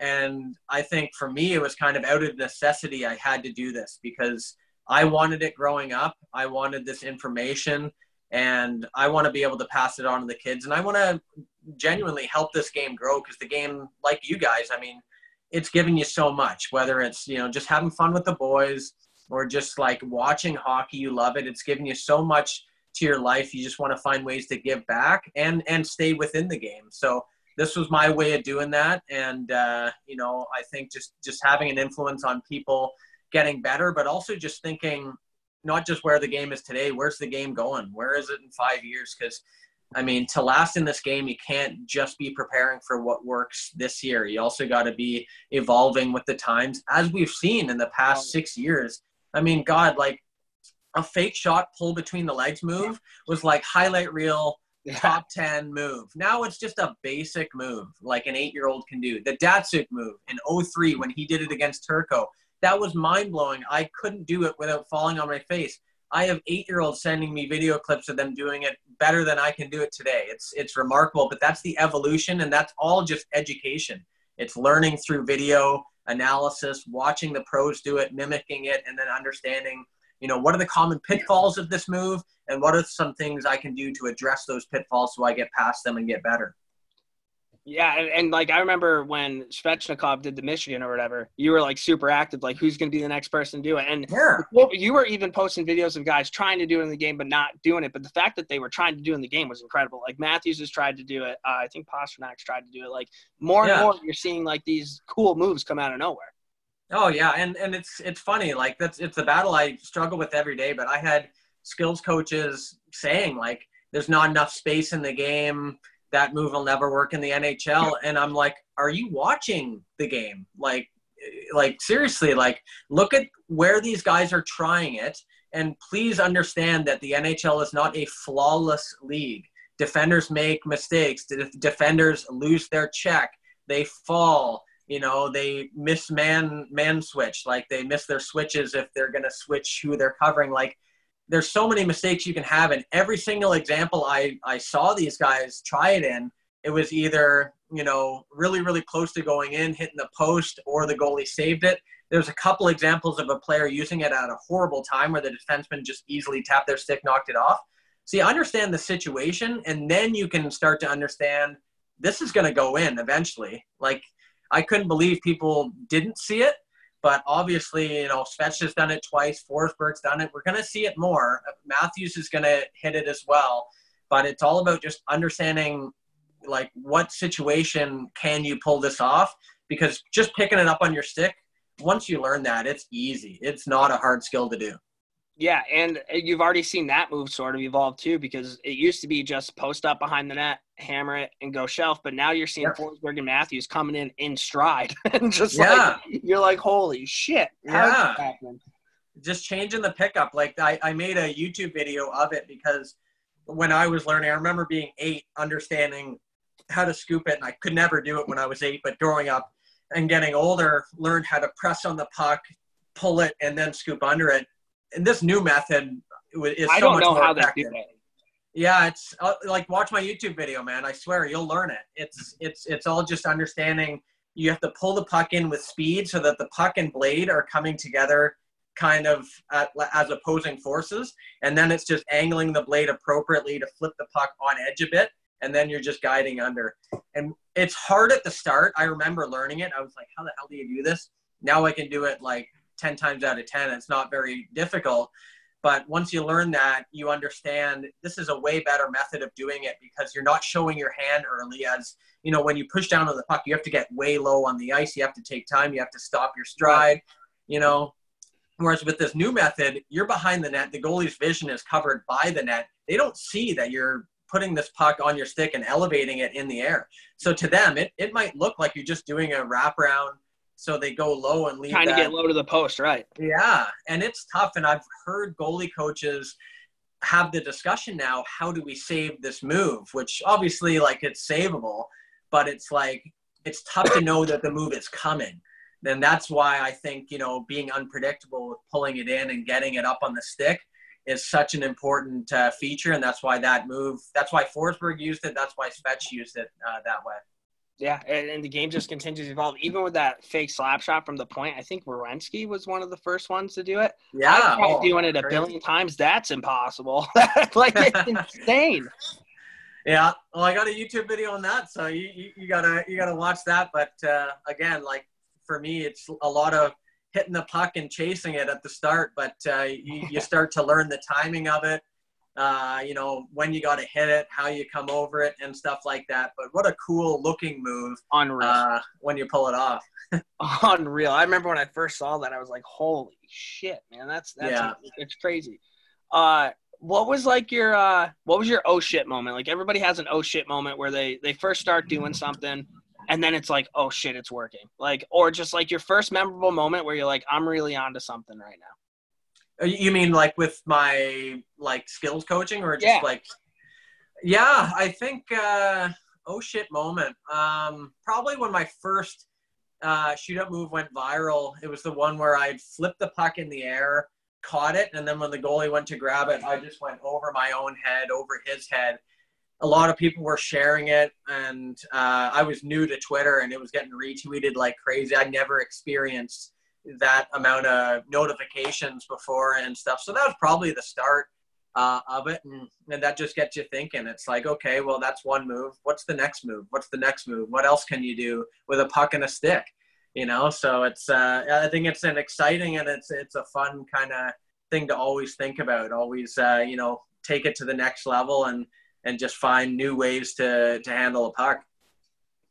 And I think for me, it was kind of out of necessity. I had to do this because I wanted it growing up. I wanted this information and I want to be able to pass it on to the kids. And I want to genuinely help this game grow because the game, like you guys, I mean, it's given you so much, whether it's, you know, just having fun with the boys or just like watching hockey, you love it. It's given you so much to your life. You just want to find ways to give back and, and stay within the game. So this was my way of doing that. And, uh, you know, I think just, just having an influence on people getting better, but also just thinking not just where the game is today, where's the game going? Where is it in five years? Because I mean, to last in this game, you can't just be preparing for what works this year. You also got to be evolving with the times, as we've seen in the past six years. I mean, God, like a fake shot pull between the legs move was like highlight reel top 10 move. Now it's just a basic move like an eight year old can do. The Datsyuk move in 03 when he did it against Turco, that was mind blowing. I couldn't do it without falling on my face. I have eight year olds sending me video clips of them doing it better than I can do it today. It's it's remarkable, but that's the evolution, and that's all just education. It's learning through video analysis, watching the pros do it, mimicking it, and then understanding, you know, what are the common pitfalls of this move, and what are some things I can do to address those pitfalls so I get past them and get better. Yeah, and, and like I remember when Svechnikov did the Michigan or whatever, you were like super active, like who's going to be the next person to do it, and Yeah. you were even posting videos of guys trying to do it in the game but not doing it. But the fact that they were trying to do it in the game was incredible. Like Matthews has tried to do it. Uh, I think Pastrnak's tried to do it. Like more Yeah. and more, you're seeing like these cool moves come out of nowhere. Oh yeah, and and it's it's funny. Like that's it's a battle I struggle with every day. But I had skills coaches saying like, "There's not enough space in the game. That move will never work in the NHL." And I'm like, "Are you watching the game? Like, like seriously? Like, look at where these guys are trying it, and please understand that the NHL is not a flawless league. Defenders make mistakes. De- defenders lose their check. They fall." you know they miss man man switch like they miss their switches if they're to switch who they're covering like there's so many mistakes you can have and every single example i i saw these guys try it in it was either you know really really close to going in hitting the post or the goalie saved it there's a couple examples of a player using it at a horrible time where the defenseman just easily tapped their stick knocked it off so you understand the situation and then you can start to understand this is going to go in eventually like I couldn't believe people didn't see it. But obviously, you know, Svetch has done it twice. Forsberg's done it. We're going to see it more. Matthews is going to hit it as well. but it's all about just understanding like what situation can you pull this off because just picking it up on your stick once you learn that it's easy it's not a hard skill to do Yeah, and uh, you've already seen that move sort of evolve too, because it used to be just post up behind the net, hammer it, and go shelf. But now you're seeing Yep. Forsberg and Matthews coming in in stride, and just Yeah. like you're like, holy shit, Yeah. just changing the pickup. Like I, I made a YouTube video of it because when I was learning, I remember being eight, understanding how to scoop it, and I could never do it when I was eight. But growing up and getting older, learned how to press on the puck, pull it, and then scoop under it. And this new method is I so don't much know more effective. Yeah, it's uh, like watch my YouTube video, man. I swear you'll learn it. It's it's it's all just understanding. You have to pull the puck in with speed so that the puck and blade are coming together, kind of at, as opposing forces, and then it's just angling the blade appropriately to flip the puck on edge a bit, and then you're just guiding under. And it's hard at the start. I remember learning it. I was like, how the hell do you do this? Now I can do it like ten times out of ten. It's not very difficult. But once you learn that, you understand this is a way better method of doing it because you're not showing your hand early. As you know, when you push down on the puck, you have to get way low on the ice. You have to take time. You have to stop your stride. You know, whereas with this new method, you're behind the net. The goalie's vision is covered by the net. They don't see that you're putting this puck on your stick and elevating it in the air. So to them, it, it might look like you're just doing a wraparound. So they go low and leave Trying to get low to the post, right? yeah, and it's tough. And I've heard goalie coaches have the discussion now how do we save this move? Which obviously, like, it's savable, but it's like, it's tough to know that the move is coming. And that's why I think, you know, being unpredictable with pulling it in and getting it up on the stick is such an important uh, feature. And that's why that move, that's why Forsberg used it. That's why Svetch used it uh, that way. Yeah, and, and the game just continues to evolve. Even with that fake slap shot from the point, I think Werenski was one of the first ones to do it. Yeah. I tried oh, doing it a crazy. billion times. That's impossible. like it's insane. Yeah, well, I got a YouTube video on that, so you, you, you gotta you gotta watch that. But uh, again, like for me, it's a lot of hitting the puck and chasing it at the start, but uh, you, you start to learn the timing of it. Uh, you know when you got to hit it, how you come over it, and stuff like that. But what a cool looking move Unreal. uh, when you pull it off. Unreal. I remember when I first saw that, I was like, "Holy shit, man! That's that's Yeah. it's crazy." Uh, what was like your uh, what was your oh shit moment? Like everybody has an oh shit moment where they they first start doing something, and then it's like, oh shit, it's working. Like or just like your first memorable moment where you're like, I'm really onto something right now. Uh, You mean like with my like skills coaching or just Yeah. like Yeah, I think uh oh shit moment. Um probably when my first uh shoot up move went viral. It was the one where I'd flipped the puck in the air, caught it, and then when the goalie went to grab it, I just went over my own head, over his head. A lot of people were sharing it, and uh, I was new to Twitter, and it was getting retweeted like crazy. I never experienced that amount of notifications before and stuff. So that was probably the start uh, of it, and, and that just gets you thinking. It's like, okay, well, that's one move. What's the next move? What's the next move? What else can you do with a puck and a stick? You know, so it's. Uh, I think it's an exciting and it's it's a fun kind of thing to always think about. Always, uh, you know, take it to the next level and and just find new ways to to handle a puck.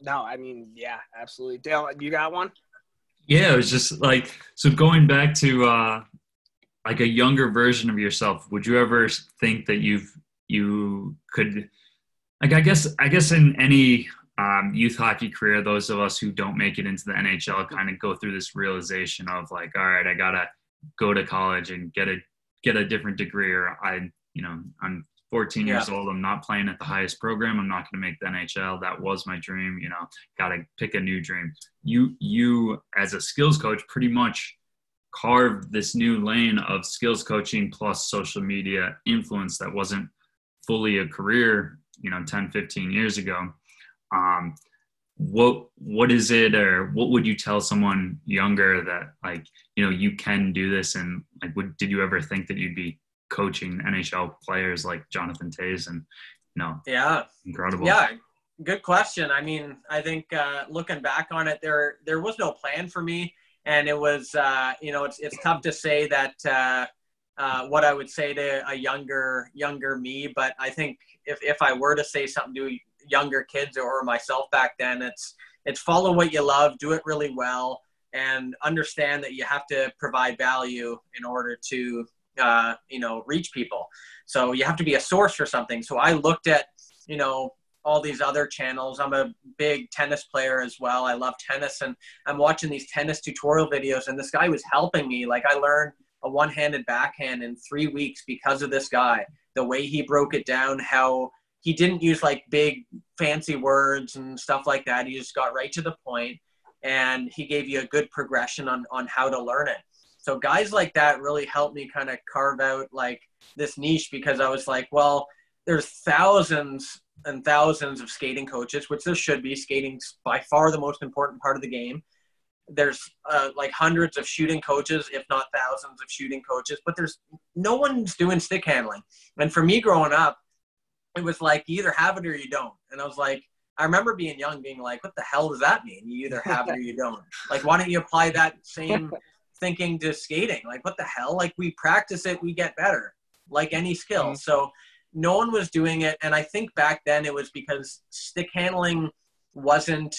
No, I mean, yeah, absolutely. Dale, you got one? Yeah, it was just like so going back to uh like a younger version of yourself, would you ever think that you've you could like I guess I guess in any um, youth hockey career, those of us who don't make it into the NHL kind of go through this realization of like, all right, I gotta go to college and get a get a different degree, or I, you know, I'm 14 years old. I'm not playing at the highest program. I'm not going to make the NHL. That was my dream. You know, got to pick a new dream. You, you as a skills coach, pretty much carved this new lane of skills coaching plus social media influence that wasn't fully a career, you know, 10, 15 years ago. Um, what what is it or what would you tell someone younger that like you know you can do this and like would did you ever think that you'd be coaching NHL players like Jonathan Toews and you know Yeah, incredible Yeah, good question. I mean, I think uh, looking back on it, there there was no plan for me, and it was uh, you know it's it's tough to say that uh, uh, what I would say to a younger younger me. But I think if if I were to say something to younger kids or myself back then, it's it's follow what you love, do it really well, and understand that you have to provide value in order to uh, you know reach people. So you have to be a source for something. So I looked at you know all these other channels. I'm a big tennis player as well. I love tennis and I'm watching these tennis tutorial videos and this guy was helping me. Like I learned a one-handed backhand in 3 weeks because of this guy. The way he broke it down, how he didn't use like big fancy words and stuff like that. He just got right to the point and he gave you a good progression on on how to learn it. So guys like that really helped me kind of carve out like this niche because I was like, well, there's thousands and thousands of skating coaches, which there should be. Skating's by far the most important part of the game. There's uh, like hundreds of shooting coaches, if not thousands of shooting coaches, but there's no one's doing stick handling. And for me growing up, it was like you either have it or you don't. And I was like, I remember being young, being like, what the hell does that mean? You either have it or you don't. Like, why don't you apply that same thinking to skating? Like, what the hell? Like, we practice it, we get better, like any skill. Mm-hmm. So, no one was doing it. And I think back then it was because stick handling wasn't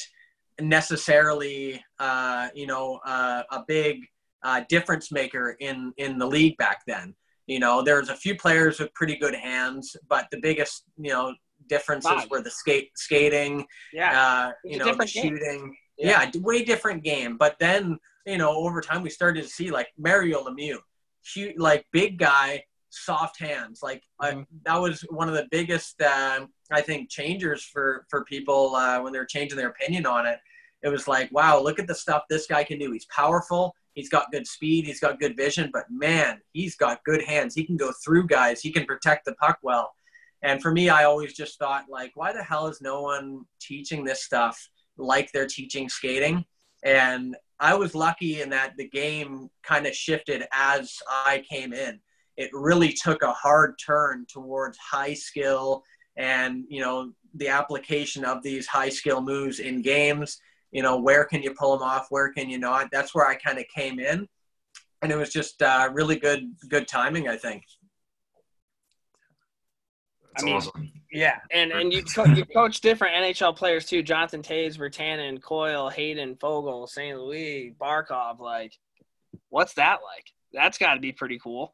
necessarily, uh, you know, uh, a big uh, difference maker in, in the league back then. You know, there was a few players with pretty good hands, but the biggest, you know, differences were the skate skating, yeah, uh, you know, shooting. Yeah. yeah, way different game. But then, you know, over time we started to see like Mario Lemieux, huge, like big guy, soft hands. Like mm-hmm. I, that was one of the biggest, uh, I think, changers for for people uh, when they're changing their opinion on it. It was like, wow, look at the stuff this guy can do. He's powerful. He's got good speed. He's got good vision. But man, he's got good hands. He can go through guys. He can protect the puck well. And for me, I always just thought, like, why the hell is no one teaching this stuff like they're teaching skating? And I was lucky in that the game kind of shifted as I came in. It really took a hard turn towards high skill and you know the application of these high skill moves in games. You know where can you pull them off? Where can you not? That's where i kind of came in. And it was just uh, really good good timing i think. That's I mean, awesome. Yeah, and and you co- you coach different NHL players too. Jonathan Toews, Virtanen, Coyle, Hayden, Foegele, St. Louis, Barkov. Like, what's that like? That's got to be pretty cool.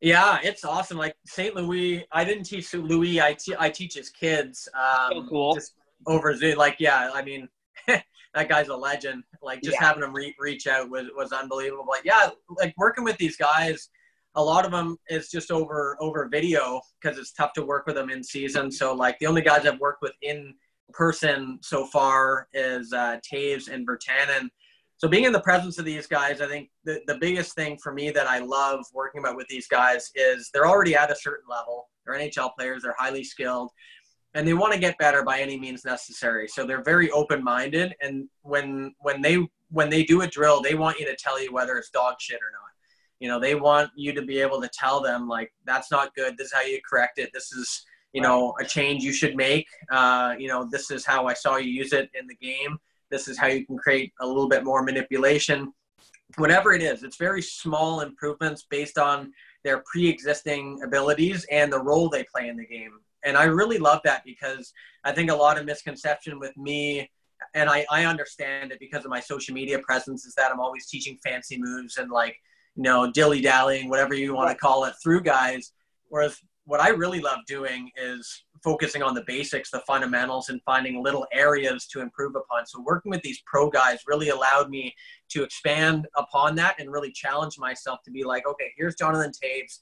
Yeah, it's awesome. Like St. Louis, I didn't teach St. Louis. I, te- I teach his kids. Um, so cool. Just over Zoom. Like, yeah, I mean, that guy's a legend. Like, just yeah. having him re- reach out was, was unbelievable. Like, yeah, like working with these guys, a lot of them is just over over video because it's tough to work with them in season. So, like, the only guys I've worked with in person so far is uh, Toews and Virtanen so being in the presence of these guys, I think the, the biggest thing for me that I love working about with these guys is they're already at a certain level. They're NHL players, they're highly skilled, and they want to get better by any means necessary. So they're very open-minded, and when when they when they do a drill, they want you to tell you whether it's dog shit or not. You know, they want you to be able to tell them like that's not good. This is how you correct it. This is you know a change you should make. Uh, you know, this is how I saw you use it in the game this is how you can create a little bit more manipulation. Whatever it is, it's very small improvements based on their pre-existing abilities and the role they play in the game. And I really love that because I think a lot of misconception with me, and I, I understand it because of my social media presence, is that I'm always teaching fancy moves and like, you know, dilly dallying, whatever you want to call it, through guys. Whereas what I really love doing is focusing on the basics, the fundamentals, and finding little areas to improve upon. So working with these pro guys really allowed me to expand upon that and really challenge myself to be like, okay, here's Jonathan Toews,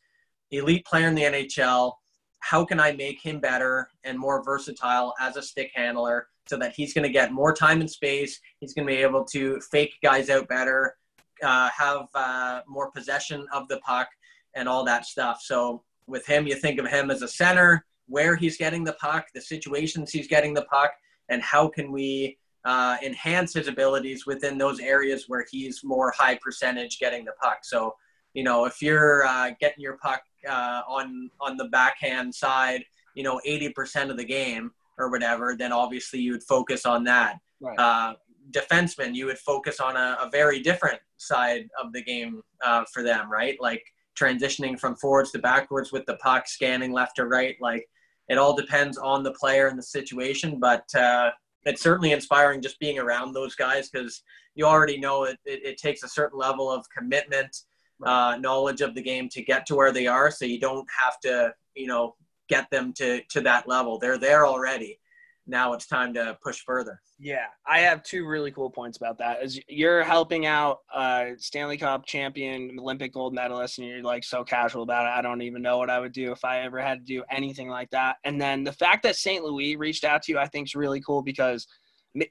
elite player in the NHL. How can I make him better and more versatile as a stick handler so that he's going to get more time and space? He's going to be able to fake guys out better, uh, have uh, more possession of the puck, and all that stuff. So with him, you think of him as a center, where he's getting the puck, the situations he's getting the puck, and how can we uh, enhance his abilities within those areas where he's more high percentage getting the puck. So, you know, if you're uh, getting your puck uh, on on the backhand side, you know, 80% of the game or whatever, then obviously you would focus on that. Right. Uh, defenseman, you would focus on a, a, very different side of the game uh, for them, right? Like transitioning from forwards to backwards with the puck, scanning left to right. Like it all depends on the player and the situation, but uh, it's certainly inspiring just being around those guys because you already know it, it, it, takes a certain level of commitment, uh, knowledge of the game to get to where they are. So you don't have to, you know, get them to, to that level. They're there already now it's time to push further. Yeah, I have two really cool points about that. Is you're helping out uh, Stanley Cup champion, Olympic gold medalist, and you're like so casual about it. I don't even know what I would do if I ever had to do anything like that. And then the fact that St. Louis reached out to you, I think, is really cool because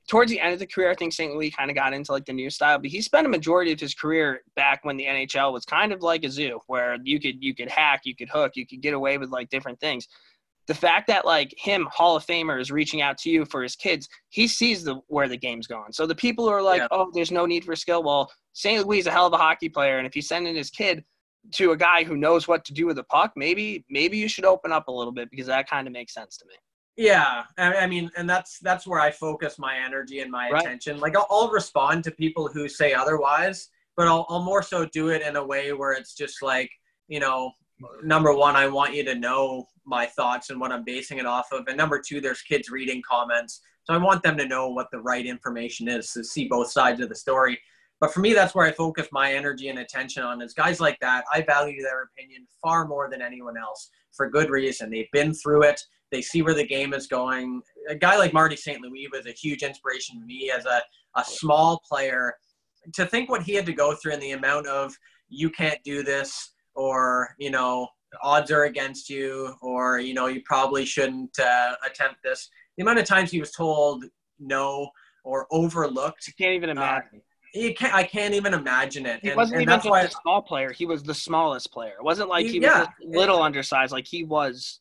towards the end of the career, I think St. Louis kind of got into like the new style, but he spent a majority of his career back when the NHL was kind of like a zoo, where you could you could hack, you could hook, you could get away with like different things the fact that like him hall of famer is reaching out to you for his kids he sees the where the game's going so the people who are like yeah. oh there's no need for skill well st louis is a hell of a hockey player and if he's sending his kid to a guy who knows what to do with the puck maybe maybe you should open up a little bit because that kind of makes sense to me yeah i mean and that's that's where i focus my energy and my right. attention like I'll, I'll, respond to people who say otherwise but I'll, I'll more so do it in a way where it's just like you know number one, I want you to know my thoughts and what I'm basing it off of. And number two, there's kids reading comments. So I want them to know what the right information is to see both sides of the story. But for me, that's where I focus my energy and attention on is guys like that. I value their opinion far more than anyone else for good reason. They've been through it. They see where the game is going. A guy like Marty St. Louis was a huge inspiration to me as a, a small player to think what he had to go through and the amount of you can't do this or you know odds are against you or you know you probably shouldn't uh, attempt this the amount of times he was told no or overlooked you can't even uh, imagine uh, you can't, I can't even imagine it. He and, wasn't and even just why, a small player. He was the smallest player. It wasn't like he yeah, was little undersized. Like he was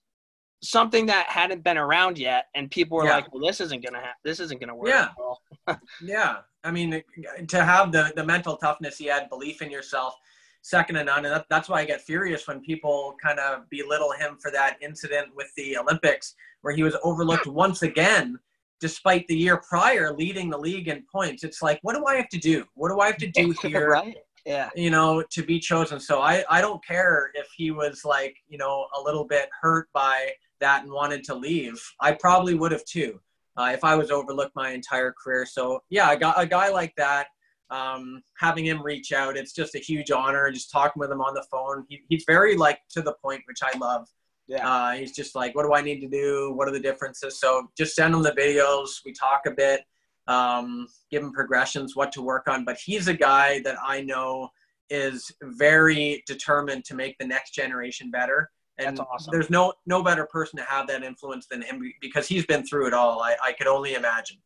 something that hadn't been around yet, and people were yeah. like, "Well, this isn't gonna ha- this isn't gonna work." Yeah, yeah. I mean, to have the the mental toughness he had, belief in yourself, second to none. And that, that's why I get furious when people kind of belittle him for that incident with the Olympics, where he was overlooked once again, despite the year prior leading the league in points. It's like, what do I have to do? What do I have to do here? right. Yeah. You know, to be chosen. So I, I don't care if he was like, you know, a little bit hurt by that and wanted to leave. I probably would have too. Uh, if I was overlooked my entire career. So yeah, a guy, a guy like that, um, having him reach out, it's just a huge honor. Just talking with him on the phone, he, he's very like to the point, which I love. Yeah. Uh, he's just like, what do I need to do? What are the differences? So just send him the videos. We talk a bit, um, give him progressions, what to work on. But he's a guy that I know is very determined to make the next generation better. And awesome. there's no no better person to have that influence than him because he's been through it all. I, I could only imagine.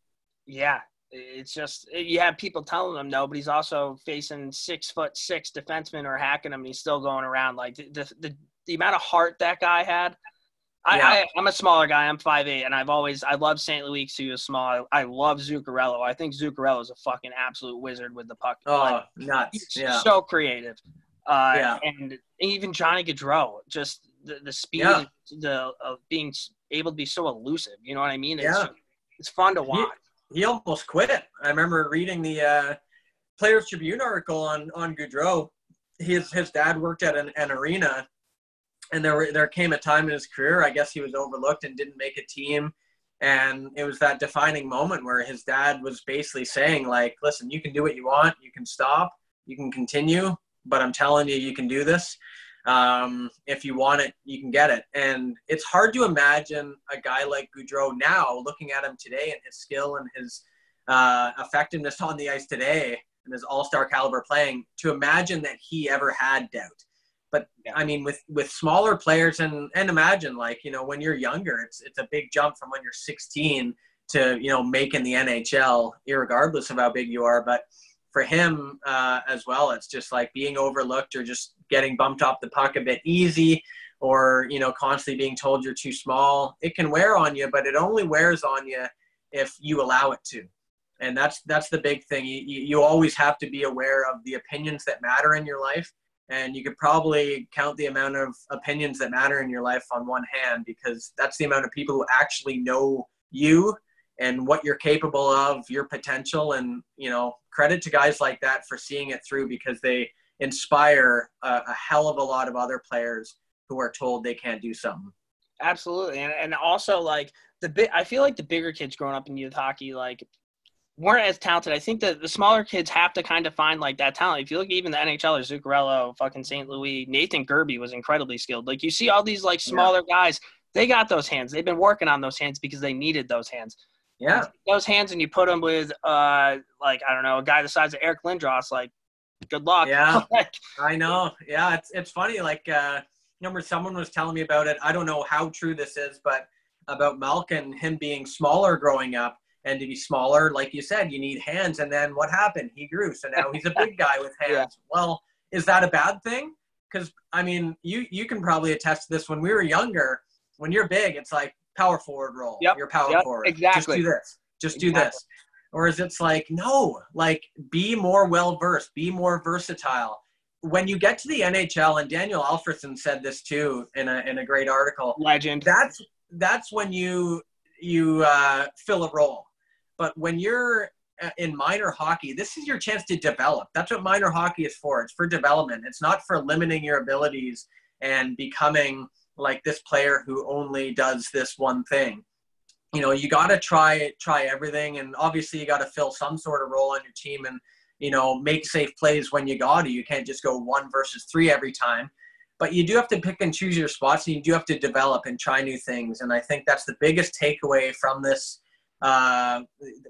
Yeah, it's just you have people telling him no, but he's also facing six foot six defensemen or hacking him, and he's still going around. Like the the, the amount of heart that guy had. I, yeah. I, am a smaller guy. I'm five eight, and I've always I love St. Louis because he was small. I, I love Zuccarello. I think Zuccarello is a fucking absolute wizard with the puck. Oh, like, nuts! Yeah, so creative. Uh, yeah. and even Johnny Gaudreau, just the, the speed, yeah. the of being able to be so elusive. You know what I mean? It's, yeah. it's fun to watch he almost quit. I remember reading the uh, Players Tribune article on on Gaudreau. His his dad worked at an, an arena, and there were there came a time in his career. I guess he was overlooked and didn't make a team, and it was that defining moment where his dad was basically saying like, "Listen, you can do what you want. You can stop. You can continue, but I'm telling you, you can do this." Um, if you want it, you can get it. And it's hard to imagine a guy like Gaudreau now, looking at him today and his skill and his uh, effectiveness on the ice today and his all-star caliber playing, to imagine that he ever had doubt. But. I mean, with with smaller players and and imagine like you know when you're younger, it's it's a big jump from when you're 16 to you know making the NHL, regardless of how big you are. But for him uh, as well, it's just like being overlooked or just getting bumped off the puck a bit easy or, you know, constantly being told you're too small. It can wear on you, but it only wears on you if you allow it to. And that's that's the big thing. You, you always have to be aware of the opinions that matter in your life. And you could probably count the amount of opinions that matter in your life on one hand because that's the amount of people who actually know you and what you're capable of, your potential, and you know, credit to guys like that for seeing it through because they inspire a, a hell of a lot of other players who are told they can't do something. Absolutely, and and also like the bit, I feel like the bigger kids growing up in youth hockey like weren't as talented. I think that the smaller kids have to kind of find like that talent. If you look even the NHL or Zuccarello, fucking St. Louis, Nathan Gerbe was incredibly skilled. Like you see all these like smaller yeah. guys, they got those hands. They've been working on those hands because they needed those hands. Yeah. Those hands and you put them with uh like I don't know, a guy the size of Eric Lindros, like good luck. Yeah. I know. Yeah, it's it's funny like uh remember someone was telling me about it. I don't know how true this is, but about Malkin, him being smaller growing up and to be smaller, like you said, you need hands. And then what happened? He grew. So now he's a big guy with hands. Yeah. Well, is that a bad thing? Because I mean, you you can probably attest to this. When we were younger, when you're big, it's like power forward role. Yep. You're power yep. forward. Exactly. Just do this. Just do exactly. this. Or is it's like no, like be more well versed, be more versatile. When you get to the NHL, and Daniel Alfredsson said this too in a in a great article. Legend. That's that's when you you uh, fill a role but when you're uh, in minor hockey, this is your chance to develop. That's what minor hockey is for. It's for development. It's not for limiting your abilities and becoming like this player who only does this one thing. You know, you got to try try everything, and obviously you got to fill some sort of role on your team, and you know, make safe plays when you got to. You can't just go one versus three every time, but you do have to pick and choose your spots, and you do have to develop and try new things. And I think that's the biggest takeaway from this uh,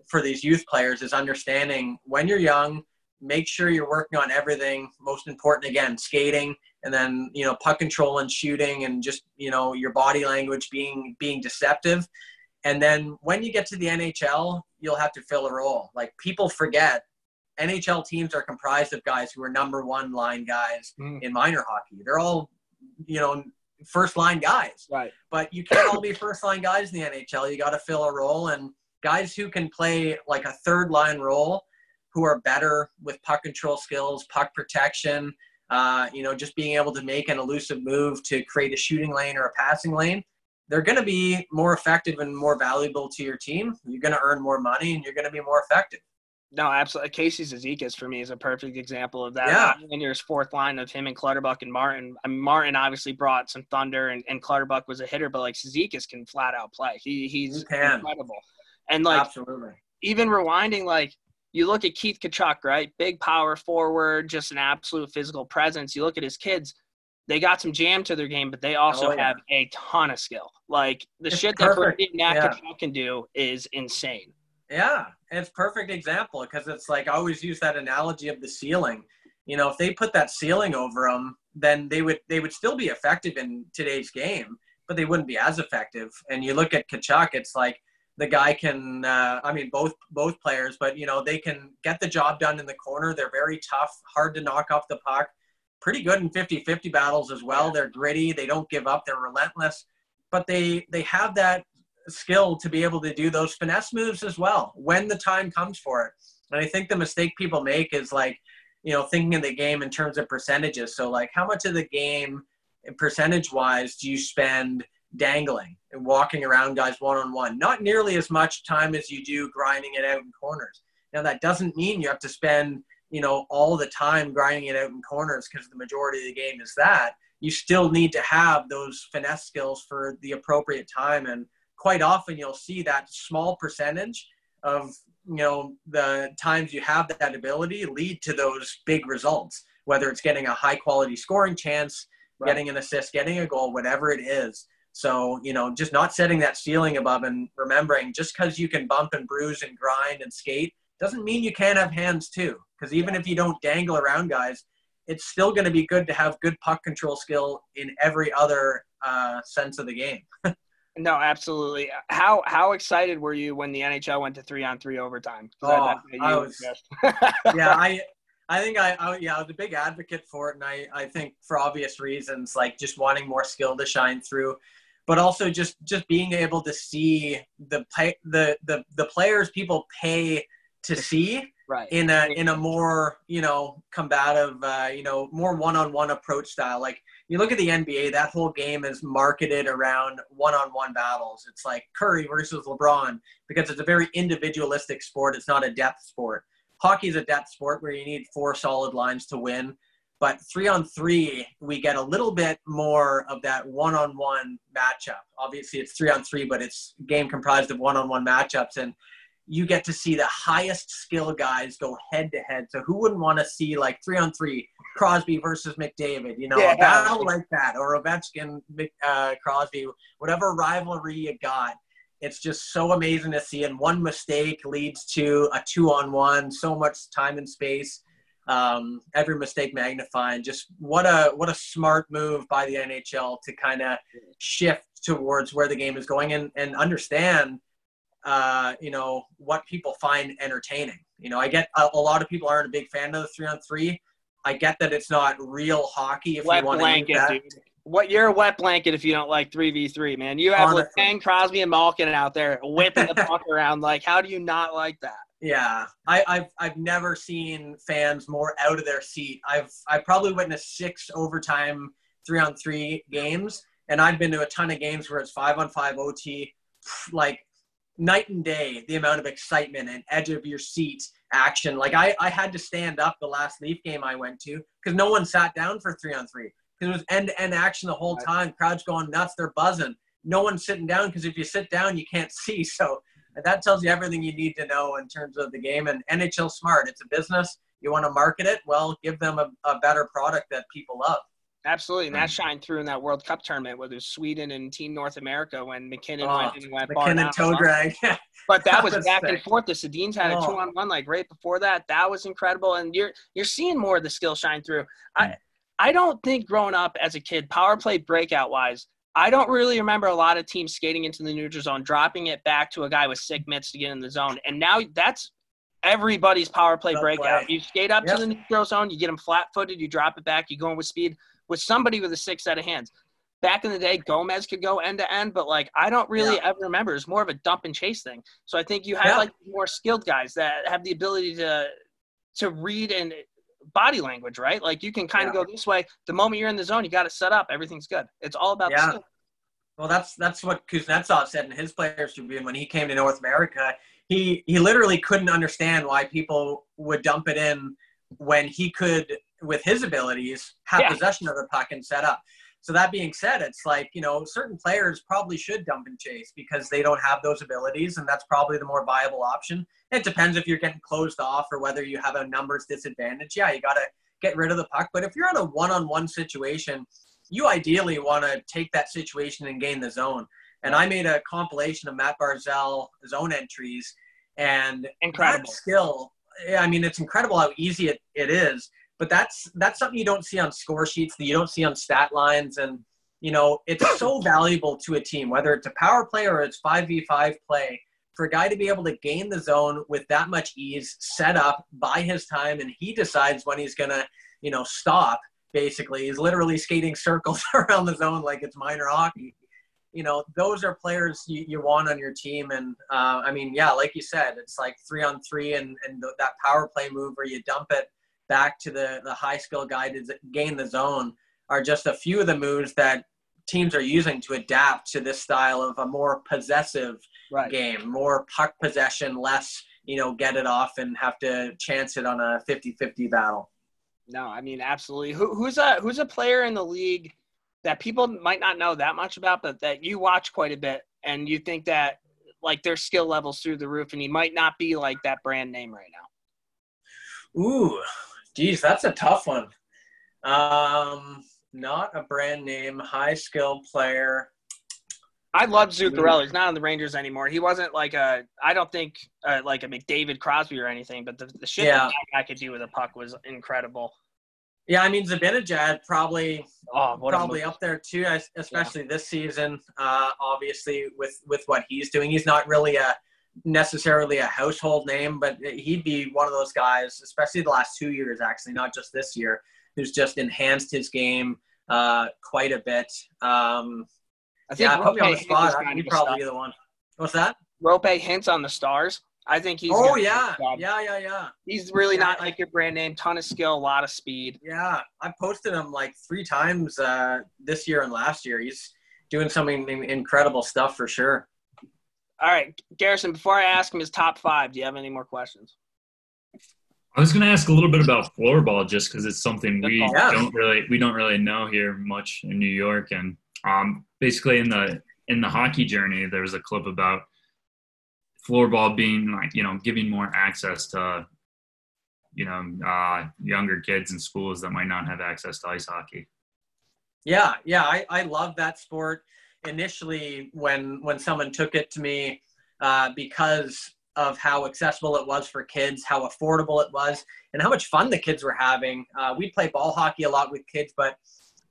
for these youth players is understanding when you're young, make sure you're working on everything. Most important, again, skating, and then you know puck control and shooting, and just you know your body language being being deceptive. And then when you get to the NHL, you'll have to fill a role. Like people forget, NHL teams are comprised of guys who are number one line guys mm. in minor hockey. They're all, you know, first line guys. Right. But you can't all be first line guys in the NHL. You got to fill a role and guys who can play like a third line role who are better with puck control skills, puck protection, uh, you know, just being able to make an elusive move to create a shooting lane or a passing lane, they're going to be more effective and more valuable to your team. You're going to earn more money and you're going to be more effective. No, absolutely. Casey Cizikas for me is a perfect example of that. Yeah. In your fourth line of him and Clutterbuck and Martin. I mean, Martin obviously brought some thunder, and, and Clutterbuck was a hitter, but like Cizikas can flat out play. He he's he incredible. And like Absolutely. even rewinding, like you look at Keith Tkachuk, right? Big power forward, just an absolute physical presence. You look at his kids, they got some jam to their game, but they also Oh, yeah. have a ton of skill. Like the It's shit that perfect. Brady Nat Yeah. Tkachuk can do is insane. Yeah, it's perfect example because it's like I always use that analogy of the ceiling. You know, if they put that ceiling over them, then they would they would still be effective in today's game, but they wouldn't be as effective. And you look at Tkachuk, it's like the guy can. Uh, I mean, both both players, but you know they can get the job done in the corner. They're very tough, hard to knock off the puck. Pretty good in 50-50 battles as well. They're gritty. They don't give up. They're relentless, but they they have that skill to be able to do those finesse moves as well when the time comes for it. And I think the mistake people make is like, you know, thinking of the game in terms of percentages. So like how much of the game percentage wise do you spend dangling and walking around guys one on one? Not nearly as much time as you do grinding it out in corners. Now that doesn't mean you have to spend, you know, all the time grinding it out in corners because the majority of the game is that. You still need to have those finesse skills for the appropriate time and quite often you'll see that small percentage of you know the times you have that ability lead to those big results whether it's getting a high quality scoring chance Right. getting an assist getting a goal whatever it is so you know just not setting that ceiling above and remembering just because you can bump and bruise and grind and skate doesn't mean you can't have hands too. Because even if you don't dangle around guys it's still going to be good to have good puck control skill in every other uh, sense of the game. No, absolutely. How how excited were you when the NHL went to three on three overtime? Oh, I was- yeah, I I think I, I yeah I was a big advocate for it, and I I think for obvious reasons like just wanting more skill to shine through, but also just just being able to see the play the the the players people pay to see right. in a in a more you know combative uh, you know more one on one approach style. Like you look at the NBA, that whole game is marketed around one on one battles. It's like Curry versus LeBron because it's a very individualistic sport. It's not a depth sport. Hockey is a depth sport where you need four solid lines to win. But three on three, we get a little bit more of that one on one matchup. Obviously, it's three on three, but it's game comprised of one on one matchups. And you get to see the highest skill guys go head to head. So who wouldn't want to see like three on three Crosby versus McDavid? You know, Yeah. a battle like that, or Ovechkin, uh, Crosby, whatever rivalry you got. It's just so amazing to see, and one mistake leads to a two on one. So much time and space. Um, every mistake magnified. Just what a what a smart move by the NHL to kind of shift towards where the game is going and and understand uh, you know, what people find entertaining. You know, I get a, a lot of people aren't a big fan of the three on three. I get that it's not real hockey if Wet you want to blanket, use dude. What you're a wet blanket if you don't like three v three, man. You have Honestly. Crosby, and Malkin out there whipping the puck around. Like, how do you not like that? Yeah, I, I've I've never seen fans more out of their seat. I've I probably witnessed six overtime three on three games, and I've been to a ton of games where it's five on five OT, like night and day. The amount of excitement and edge of your seat action. Like I I had to stand up the last Leaf game I went to because no one sat down for three on three because it was end to end action the whole time. Crowds going nuts, they're buzzing. No one's sitting down because if you sit down, you can't see. So that tells you everything you need to know in terms of the game. And NHL smart. It's a business. You want to market it? Well, give them a, a better product that people love. Absolutely, and that shined through in that World Cup tournament, whether it Sweden and Team North America when MacKinnon Oh, went and went bar MacKinnon down. toe drag. But that That was was back and sick. forth. The Sedins had a Oh. two on one like right before that. That was incredible, and you're you're seeing more of the skill shine through. I I don't think growing up as a kid, power play breakout wise, I don't really remember a lot of teams skating into the neutral zone, dropping it back to a guy with sick mitts to get in the zone, and now that's everybody's power play Good breakout. You skate up Yep. to the neutral zone, you get them flat footed, you drop it back, you go in with speed with somebody with a six set of hands. Back in the day, Gomez could go end to end, but like I don't really Yeah. ever remember. It's more of a dump and chase thing. So I think you have Yeah. like more skilled guys that have the ability to to read and body language, right? Like you can kind of go this way. The moment you're in the zone, you got it set up. Everything's good. It's all about Yeah. Well, that's that's what Kuznetsov said in his Players Tribune when he came to North America. He he literally couldn't understand why people would dump it in when he could, with his abilities, have Yeah. possession of the puck and set up. So that being said, it's like you know certain players probably should dump and chase because they don't have those abilities, and that's probably the more viable option. It depends if you're getting closed off or whether you have a numbers disadvantage. Yeah, you got to get rid of the puck. But if you're in a one-on-one situation, you ideally want to take that situation and gain the zone. And I made a compilation of Matt Barzal zone entries, and Incredible. skill. yeah, I mean, it's incredible how easy it, it is. But that's that's something you don't see on score sheets that you don't see on stat lines, and you know it's so valuable to a team, whether it's a power play or it's five v five play. For a guy to be able to gain the zone with that much ease, set up, by his time, and he decides when he's gonna, you know, stop. Basically, he's literally skating circles around the zone like it's minor hockey. You know, those are players you, you want on your team. And uh, I mean, yeah, like you said, it's like three on three and, and th- that power play move where you dump it back to the, the high skill guy to gain the zone are just a few of the moves that teams are using to adapt to this style of a more possessive Right. game, more puck possession, less, you know, get it off and have to chance it on a 50-50 battle. No, I mean absolutely. Who, who's a who's a player in the league that people might not know that much about, but that you watch quite a bit, and you think that like their skill levels through the roof, and he might not be like that brand name right now. Ooh, geez, that's a tough one. Um, not a brand name, high skill player. I love Zuccarello. He's not on the Rangers anymore. He wasn't like a, I don't think uh, like a McDavid Crosby or anything, but the, the shit Yeah. that guy could do with a puck was incredible. Yeah, I mean Zibanejad probably Oh, probably up there too, es- especially this season. Uh, obviously, with with what he's doing, he's not really a necessarily a household name, but he'd be one of those guys, especially the last two years, actually, not just this year, who's just enhanced his game uh, quite a bit. Um, I think yeah, put me on the spot. He'd probably be the one. What's that? Roope Hintz on the stars. I think he's. oh gonna be a yeah, yeah, yeah, yeah. He's really Yeah, not like your brand name. Ton of skill, a lot of speed. Yeah, I posted him like three times uh, this year and last year. He's doing something incredible stuff for sure. All right, Garrison. Before I ask him his top five, do you have any more questions? I was going to ask a little bit about floorball just because it's something we Yeah. don't really we don't really know here much in New York. And um, basically in the in the hockey journey, there was a clip about floorball being like you know giving more access to you know uh, younger kids in schools that might not have access to ice hockey. Yeah, yeah, I, I love that sport. Initially, when when someone took it to me, uh, because of how accessible it was for kids, how affordable it was, and how much fun the kids were having. Uh, we play ball hockey a lot with kids, but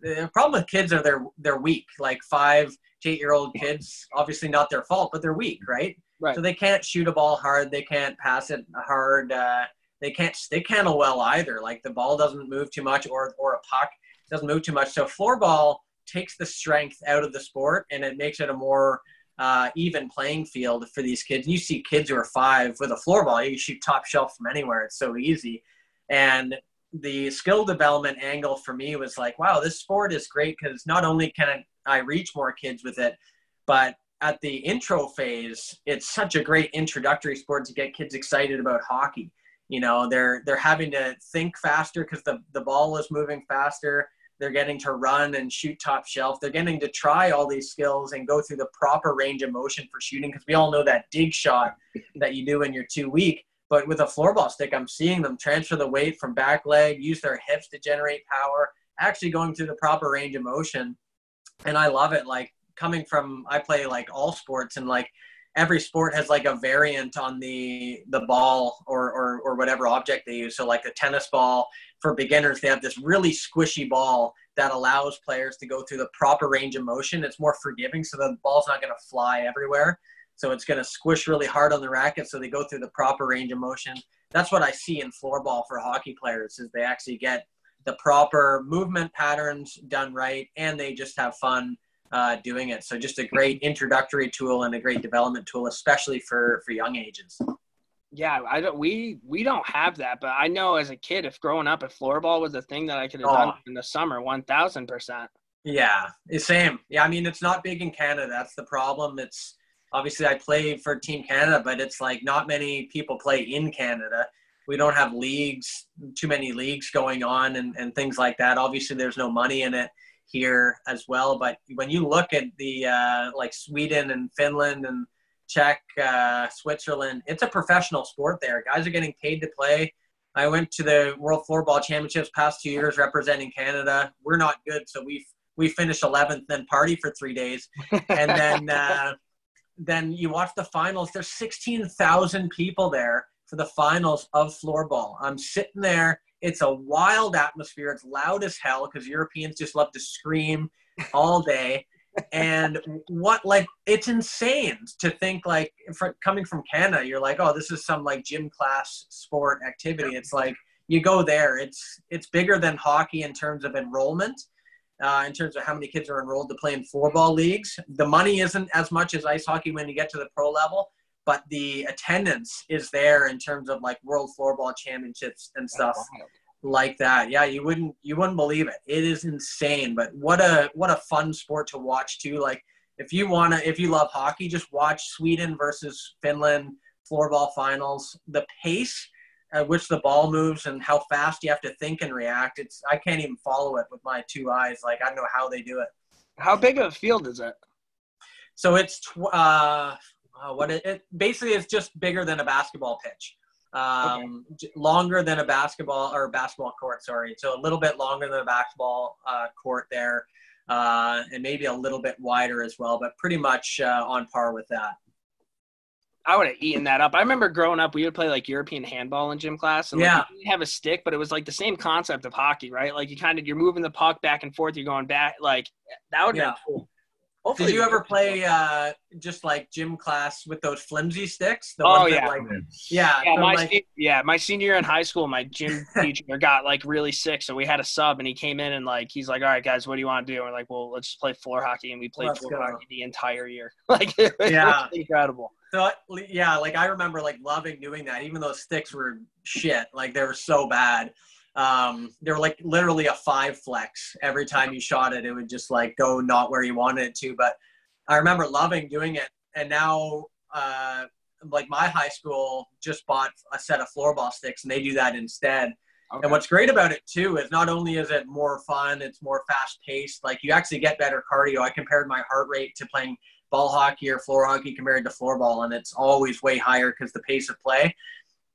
the problem with kids are they're they're weak. Like five to eight year old kids, obviously not their fault, but they're weak, right? Right. So they can't shoot a ball hard. They can't pass it hard. Uh, they can't stick handle well either. Like the ball doesn't move too much, or or a puck doesn't move too much. So floorball takes the strength out of the sport and it makes it a more uh, even playing field for these kids. You see kids who are five with a floorball, you shoot top shelf from anywhere. It's so easy. And the skill development angle for me was like, wow, this sport is great because not only can I reach more kids with it, but at the intro phase, it's such a great introductory sport to get kids excited about hockey. You know, they're they're having to think faster because the, the ball is moving faster. They're getting to run and shoot top shelf. They're getting to try all these skills and go through the proper range of motion for shooting because we all know that dig shot that you do when you're too weak. But with a floorball stick, I'm seeing them transfer the weight from back leg, use their hips to generate power, actually going through the proper range of motion. And I love it. Like coming from, I play like all sports and like every sport has like a variant on the the ball or, or or whatever object they use. So like the tennis ball for beginners, they have this really squishy ball that allows players to go through the proper range of motion. It's more forgiving, so the ball's not going to fly everywhere. So it's going to squish really hard on the racket, so they go through the proper range of motion. That's what I see in floorball for hockey players is they actually get the proper movement patterns done right, and they just have fun uh, doing it. So just a great introductory tool and a great development tool, especially for for young ages. Yeah, I don't. We we don't have that, but I know as a kid, if growing up, if floorball was a thing that I could have Oh. done in the summer, one thousand percent. Yeah, it's same. Yeah, I mean it's not big in Canada. That's the problem. It's obviously I play for Team Canada, but it's like not many people play in Canada. We don't have leagues, too many leagues going on and, and things like that. Obviously there's no money in it here as well. But when you look at the uh, like Sweden and Finland and Czech, uh, Switzerland, it's a professional sport there. Guys are getting paid to play. I went to the World Floorball Championships past two years representing Canada. We're not good, so we we finished 11th, then party for three days, and then uh, then you watch the finals. There's 16,000 people there for the finals of floorball. I'm sitting there. It's a wild atmosphere. It's loud as hell because Europeans just love to scream all day. And what like it's insane to think like for, coming from Canada, you're like, oh, this is some like gym class sport activity. It's like you go there. It's it's bigger than hockey in terms of enrollment. Uh, in terms of how many kids are enrolled to play in floorball leagues, the money isn't as much as ice hockey when you get to the pro level, but the attendance is there in terms of like world floorball championships and stuff like that. Yeah, you wouldn't you wouldn't believe it. It is insane, but what a what a fun sport to watch too. Like if you wanna if you love hockey, just watch Sweden versus Finland floorball finals. The pace at which the ball moves and how fast you have to think and react. It's I can't even follow it with my two eyes. Like I don't know how they do it. How big of a field is it? So it's tw- uh, uh, what it, it basically is just bigger than a basketball pitch. Um, j- longer than a basketball or basketball court. Sorry, so a little bit longer than a basketball uh, court there, uh, and maybe a little bit wider as well, but pretty much uh, on par with that. I would have eaten that up. I remember growing up, we would play like European handball in gym class, and like, Yeah. you didn't have a stick, but it was like the same concept of hockey, right? Like you kind of you're moving the puck back and forth, you're going back. Like that would have Yeah. been cool. Did you ever play uh, just like gym class with those flimsy sticks? The Oh, ones that, yeah. like, yeah. Yeah, so, my like- se- yeah, my senior year in high school, my gym teacher got like really sick, so we had a sub, and he came in and like he's like, "All right, guys, what do you want to do?" And we're like, "Well, let's just play floor hockey," and we played Let's floor go. hockey the entire year. Like, it was Yeah. incredible. So yeah, like I remember like loving doing that, even though sticks were shit, like they were so bad. Um, they were like literally a five flex every time you shot it. It would just like go not where you wanted it to. But I remember loving doing it, and now uh, like my high school just bought a set of floorball sticks and they do that instead. Okay. And what's great about it too is not only is it more fun, it's more fast paced. Like you actually get better cardio. I compared my heart rate to playing ball hockey or floor hockey compared to floorball, and it's always way higher because the pace of play.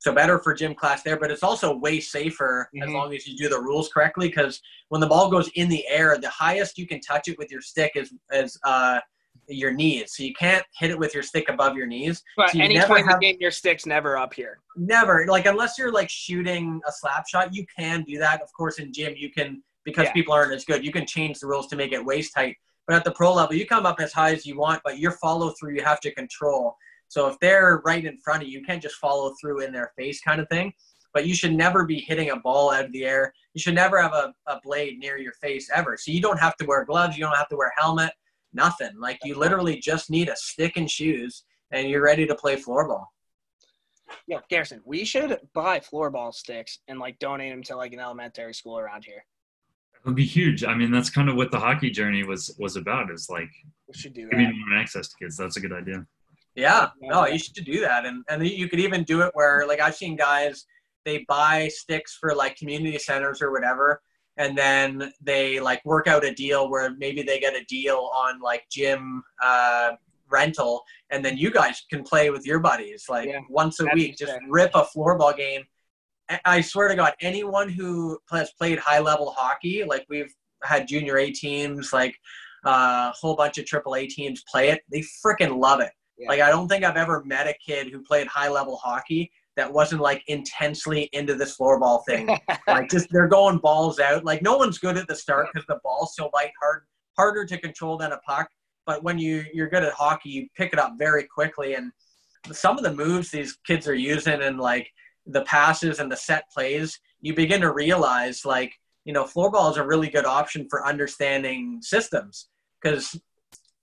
So better for gym class there, but it's also way safer as Mhm. long as you do the rules correctly. Because when the ball goes in the air, the highest you can touch it with your stick is is uh, your knees. So you can't hit it with your stick above your knees. But so you any never have- game, your stick's never up here. Never like unless you're like shooting a slap shot, you can do that. Of course, in gym you can because Yeah. people aren't as good. You can change the rules to make it waist tight. But at the pro level, you come up as high as you want, but your follow through you have to control. So if they're right in front of you, you can't just follow through in their face kind of thing. But you should never be hitting a ball out of the air. You should never have a, a blade near your face ever. So you don't have to wear gloves. You don't have to wear a helmet. Nothing. Like you literally just need a stick and shoes, and you're ready to play floorball. Yeah, Garrison, we should buy floorball sticks and like donate them to like an elementary school around here. It would be huge. I mean, that's kind of what the hockey journey was was about. Is like We should do giving that. more access to kids. That's a good idea. Yeah, no, you should do that, and and you could even do it where like I've seen guys they buy sticks for like community centers or whatever, and then they like work out a deal where maybe they get a deal on like gym uh, rental, and then you guys can play with your buddies like Yeah, once a week, just rip a floorball game. I- swear to God, anyone who has played high level hockey, like we've had junior A teams, like uh, a whole bunch of triple A teams play it, they freaking love it. Yeah. Like I don't think I've ever met a kid who played high level hockey that wasn't like intensely into this floorball thing. like just they're going balls out. Like no one's good at the start because the ball's so light, hard, harder to control than a puck. But when you you're good at hockey, you pick it up very quickly. And some of the moves these kids are using and like the passes and the set plays, you begin to realize like you know floorball is a really good option for understanding systems because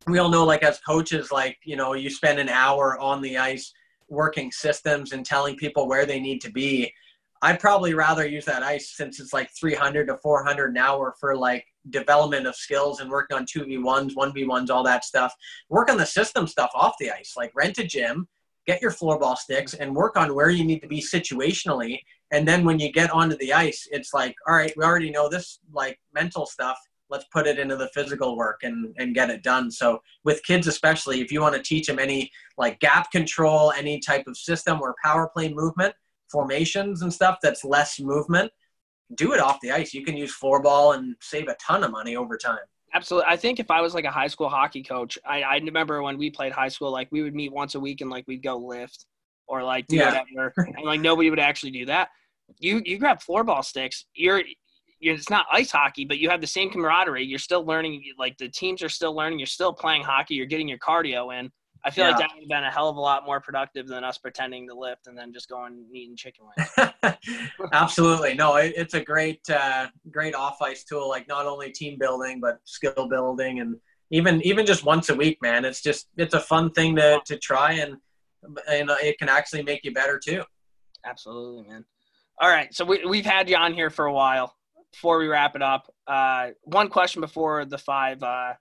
we all know like as coaches like you know you spend an hour on the ice working systems and telling people where they need to be. I'd probably rather use that ice since it's like 300 to 400 an hour for like development of skills and working on 2v1s 1v1s all that stuff. Work on the system stuff off the ice like rent a gym get your floorball sticks and work on where you need to be situationally. And then when you get onto the ice it's like all right we already know this like mental stuff let's put it into the physical work and and get it done so with kids especially if you want to teach them any like gap control any type of system or power play movement formations and stuff that's less movement do it off the ice you can use floorball and save a ton of money over time Absolutely. I think if I was like a high school hockey coach, I, I remember when we played high school, like we would meet once a week and like we'd go lift or like do Yeah. whatever. And like nobody would actually do that. You you grab floorball sticks, you're you're it's not ice hockey, but you have the same camaraderie. You're still learning like the teams are still learning, you're still playing hockey, you're getting your cardio in. I feel like that would have been a hell of a lot more productive than us pretending to lift and then just going and eating chicken wings. Absolutely, no. It, it's a great, uh, great off ice tool. Like not only team building, but skill building, and even even just once a week, man. It's just it's a fun thing to to try, and and it can actually make you better too. Absolutely, man. All right, so we we've had you on here for a while. Before we wrap it up, uh, one question before the five, uh,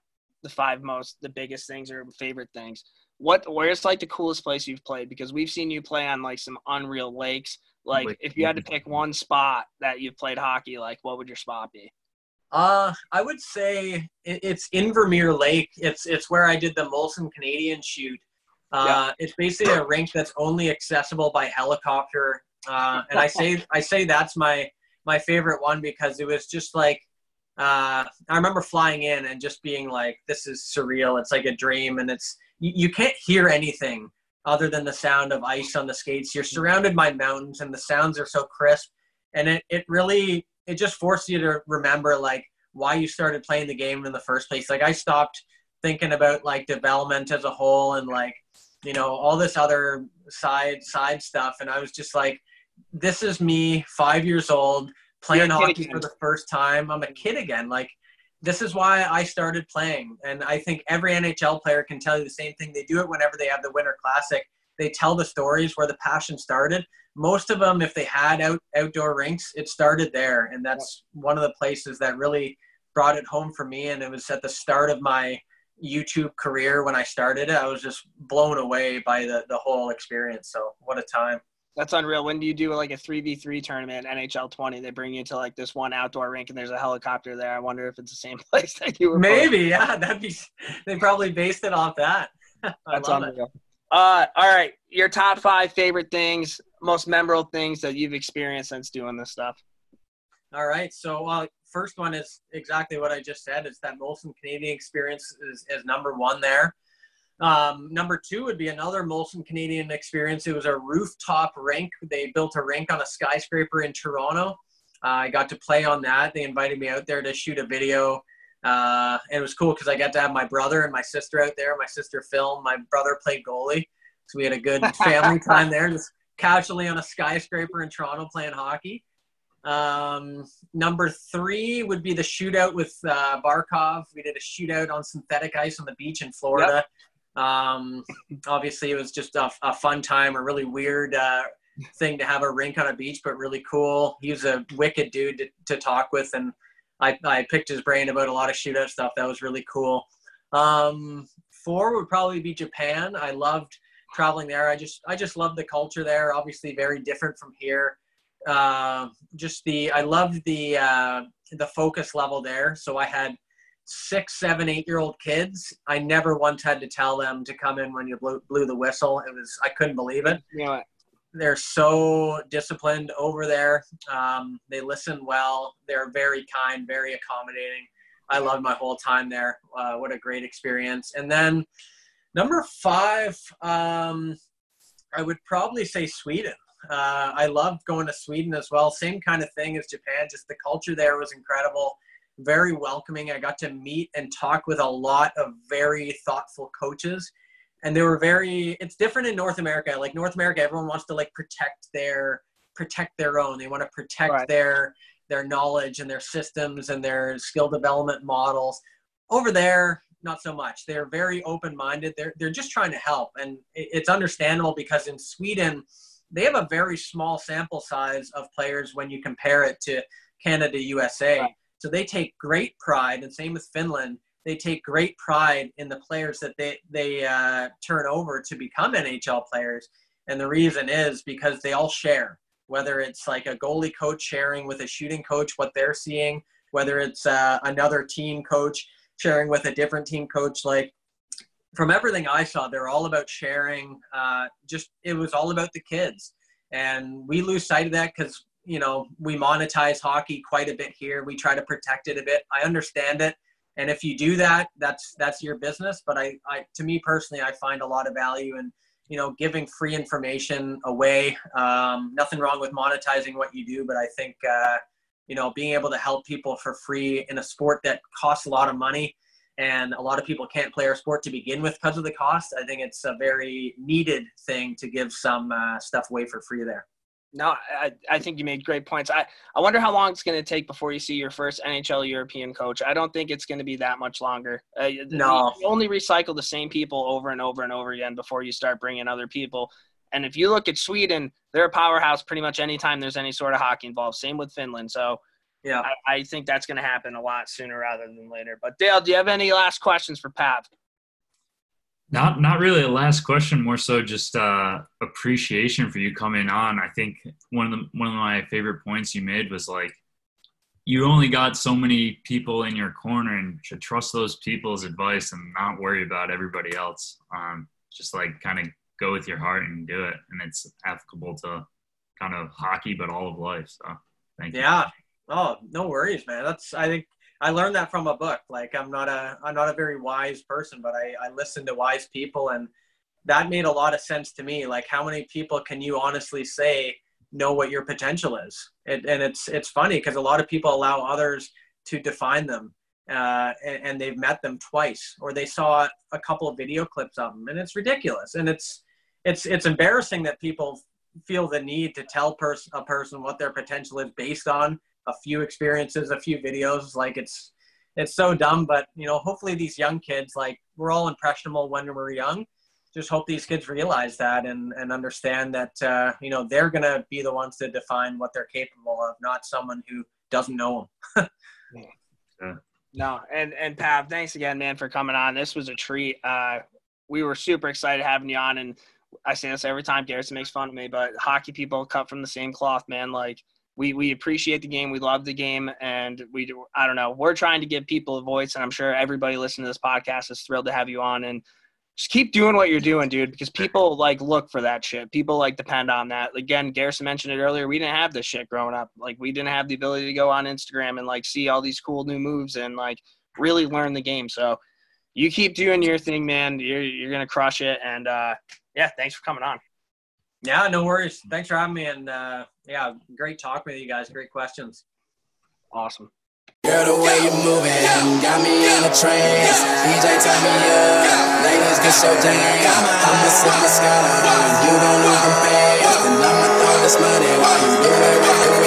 the five most, the biggest things or favorite things. What, where's like the coolest place you've played? Because we've seen you play on like some unreal lakes. Like, Lake if you had to pick one spot that you've played hockey, like, what would your spot be? Uh, I would say it, it's Invermere Lake. It's it's where I did the Molson Canadian shoot. Uh, It's basically a rink that's only accessible by helicopter. Uh, and I say I say that's my my favorite one because it was just like uh, I remember flying in and just being like, "This is surreal. It's like a dream." And it's you, you can't hear anything other than the sound of ice on the skates. You're surrounded by mountains, and the sounds are so crisp. And it it really it just forced you to remember like why you started playing the game in the first place. Like I stopped thinking about like development as a whole and like you know all this other side side stuff, and I was just like, this is me, five years old, playing You're a kid hockey again. for the first time. I'm a kid again. Like this is why I started playing, and I think every NHL player can tell you the same thing. They do it whenever they have the Winter Classic. They tell the stories where the passion started. Most of them, if they had out outdoor rinks, it started there, and that's one of the places that really brought it home for me. And it was at the start of my YouTube career when I started it. I was just blown away by the the whole experience. So what a time. That's unreal. When do you do like a three v three tournament, NHL twenty? They bring you to like this one outdoor rink, and there's a helicopter there. I wonder if it's the same place that you were. Maybe, yeah. That'd be. They probably based it off that. That's unreal. It. Uh, all right, your top five favorite things, most memorable things that you've experienced since doing this stuff. All right, so uh, first one is exactly what I just said. It's that Molson Canadian experience is, is number one there. Um, number two would be another Molson Canadian experience. It was a rooftop rink. They built a rink on a skyscraper in Toronto. Uh, I got to play on that. They invited me out there to shoot a video. Uh, and it was cool because I got to have my brother and my sister out there. My sister filmed. My brother played goalie. So we had a good family time there, just casually on a skyscraper in Toronto playing hockey. Um, number three would be the shootout with uh, Barkov. We did a shootout on synthetic ice on the beach in Florida. Yep. Um, obviously, it was just a, a, fun time, a really weird uh, thing to have a rink on a beach, but really cool. He was a wicked dude to, to talk with, and I, I picked his brain about a lot of shootout stuff. That was really cool. Um, four would probably be Japan. I loved traveling there. I just I just loved the culture there. Obviously, very different from here. Uh, just the I loved the uh, the focus level there. So I had six, seven, eight year old kids. I never once had to tell them to come in when you blew, blew the whistle. It was, I couldn't believe it. Yeah. They're so disciplined over there. Um, they listen well. They're very kind, very accommodating. I loved my whole time there. Uh, what a great experience. And then number five, um, I would probably say Sweden. Uh, I loved going to Sweden as well. Same kind of thing as Japan. Just the culture there was incredible very welcoming. I got to meet and talk with a lot of very thoughtful coaches. And they were very it's different in North America. Like North America, everyone wants to like protect their protect their own. They want to protect right. their their knowledge and their systems and their skill development models. Over there, not so much. They're very open-minded. They're they're just trying to help, and it's understandable because in Sweden, they have a very small sample size of players when you compare it to Canada, USA. Right. So they take great pride, and same with Finland. They take great pride in the players that they they uh, turn over to become NHL players, and the reason is because they all share. Whether it's like a goalie coach sharing with a shooting coach what they're seeing, whether it's uh, another team coach sharing with a different team coach, like from everything I saw, they're all about sharing. Uh, just it was all about the kids, and we lose sight of that because you know, we monetize hockey quite a bit here. We try to protect it a bit. I understand it. And if you do that, that's that's your business. But I, I to me personally, I find a lot of value in you know giving free information away. Um, nothing wrong with monetizing what you do, but I think uh, you know being able to help people for free in a sport that costs a lot of money and a lot of people can't play our sport to begin with because of the cost. I think it's a very needed thing to give some uh, stuff away for free there. No, I, I think you made great points. I, I wonder how long it's going to take before you see your first NHL European coach. I don't think it's going to be that much longer. Uh, no. You only recycle the same people over and over and over again before you start bringing other people. And if you look at Sweden, they're a powerhouse pretty much anytime there's any sort of hockey involved. Same with Finland. So yeah, I, I think that's going to happen a lot sooner rather than later. But Dale, do you have any last questions for Pav? Not not really a last question, more so just uh, appreciation for you coming on. I think one of the one of my favorite points you made was like you only got so many people in your corner and should trust those people's advice and not worry about everybody else. Um, just like kind of go with your heart and do it, and it's applicable to kind of hockey, but all of life. So thank you. Yeah. Oh, no worries, man. That's I think I learned that from a book. Like I'm not a I'm not a very wise person, but I, I listen to wise people and that made a lot of sense to me. Like how many people can you honestly say know what your potential is? It, and it's it's funny because a lot of people allow others to define them. Uh, and, and, they've met them twice or they saw a couple of video clips of them and it's ridiculous and it's it's it's embarrassing that people feel the need to tell pers- a person what their potential is based on a few experiences, a few videos. Like it's it's so dumb, but you know, hopefully these young kids, like we're all impressionable when we're young. Just hope these kids realize that and and understand that uh, you know they're gonna be the ones to define what they're capable of, not someone who doesn't know them. yeah. No, and and Pav, thanks again, man, for coming on. This was a treat. Uh, we were super excited having you on, and I say this every time. Garrison makes fun of me, but hockey people cut from the same cloth, man. Like we we appreciate the game, we love the game, and we do. I don't know. We're trying to give people a voice, and I'm sure everybody listening to this podcast is thrilled to have you on. And just keep doing what you're doing, dude, because people like look for that shit. People like depend on that. Again, Garrison mentioned it earlier. We didn't have this shit growing up. Like we didn't have the ability to go on Instagram and like see all these cool new moves and like really learn the game. So you keep doing your thing, man. You're you're gonna crush it. And uh, yeah, thanks for coming on. Yeah, no worries. Thanks for having me. And uh, yeah, great talking with you guys. Great questions. Awesome. Girl, the way you moving got me in a trance. DJ, turn me up. Ladies, get your dance. I'ma sip the sky. You gon' lose them fans. And I'ma throw this money while you do it,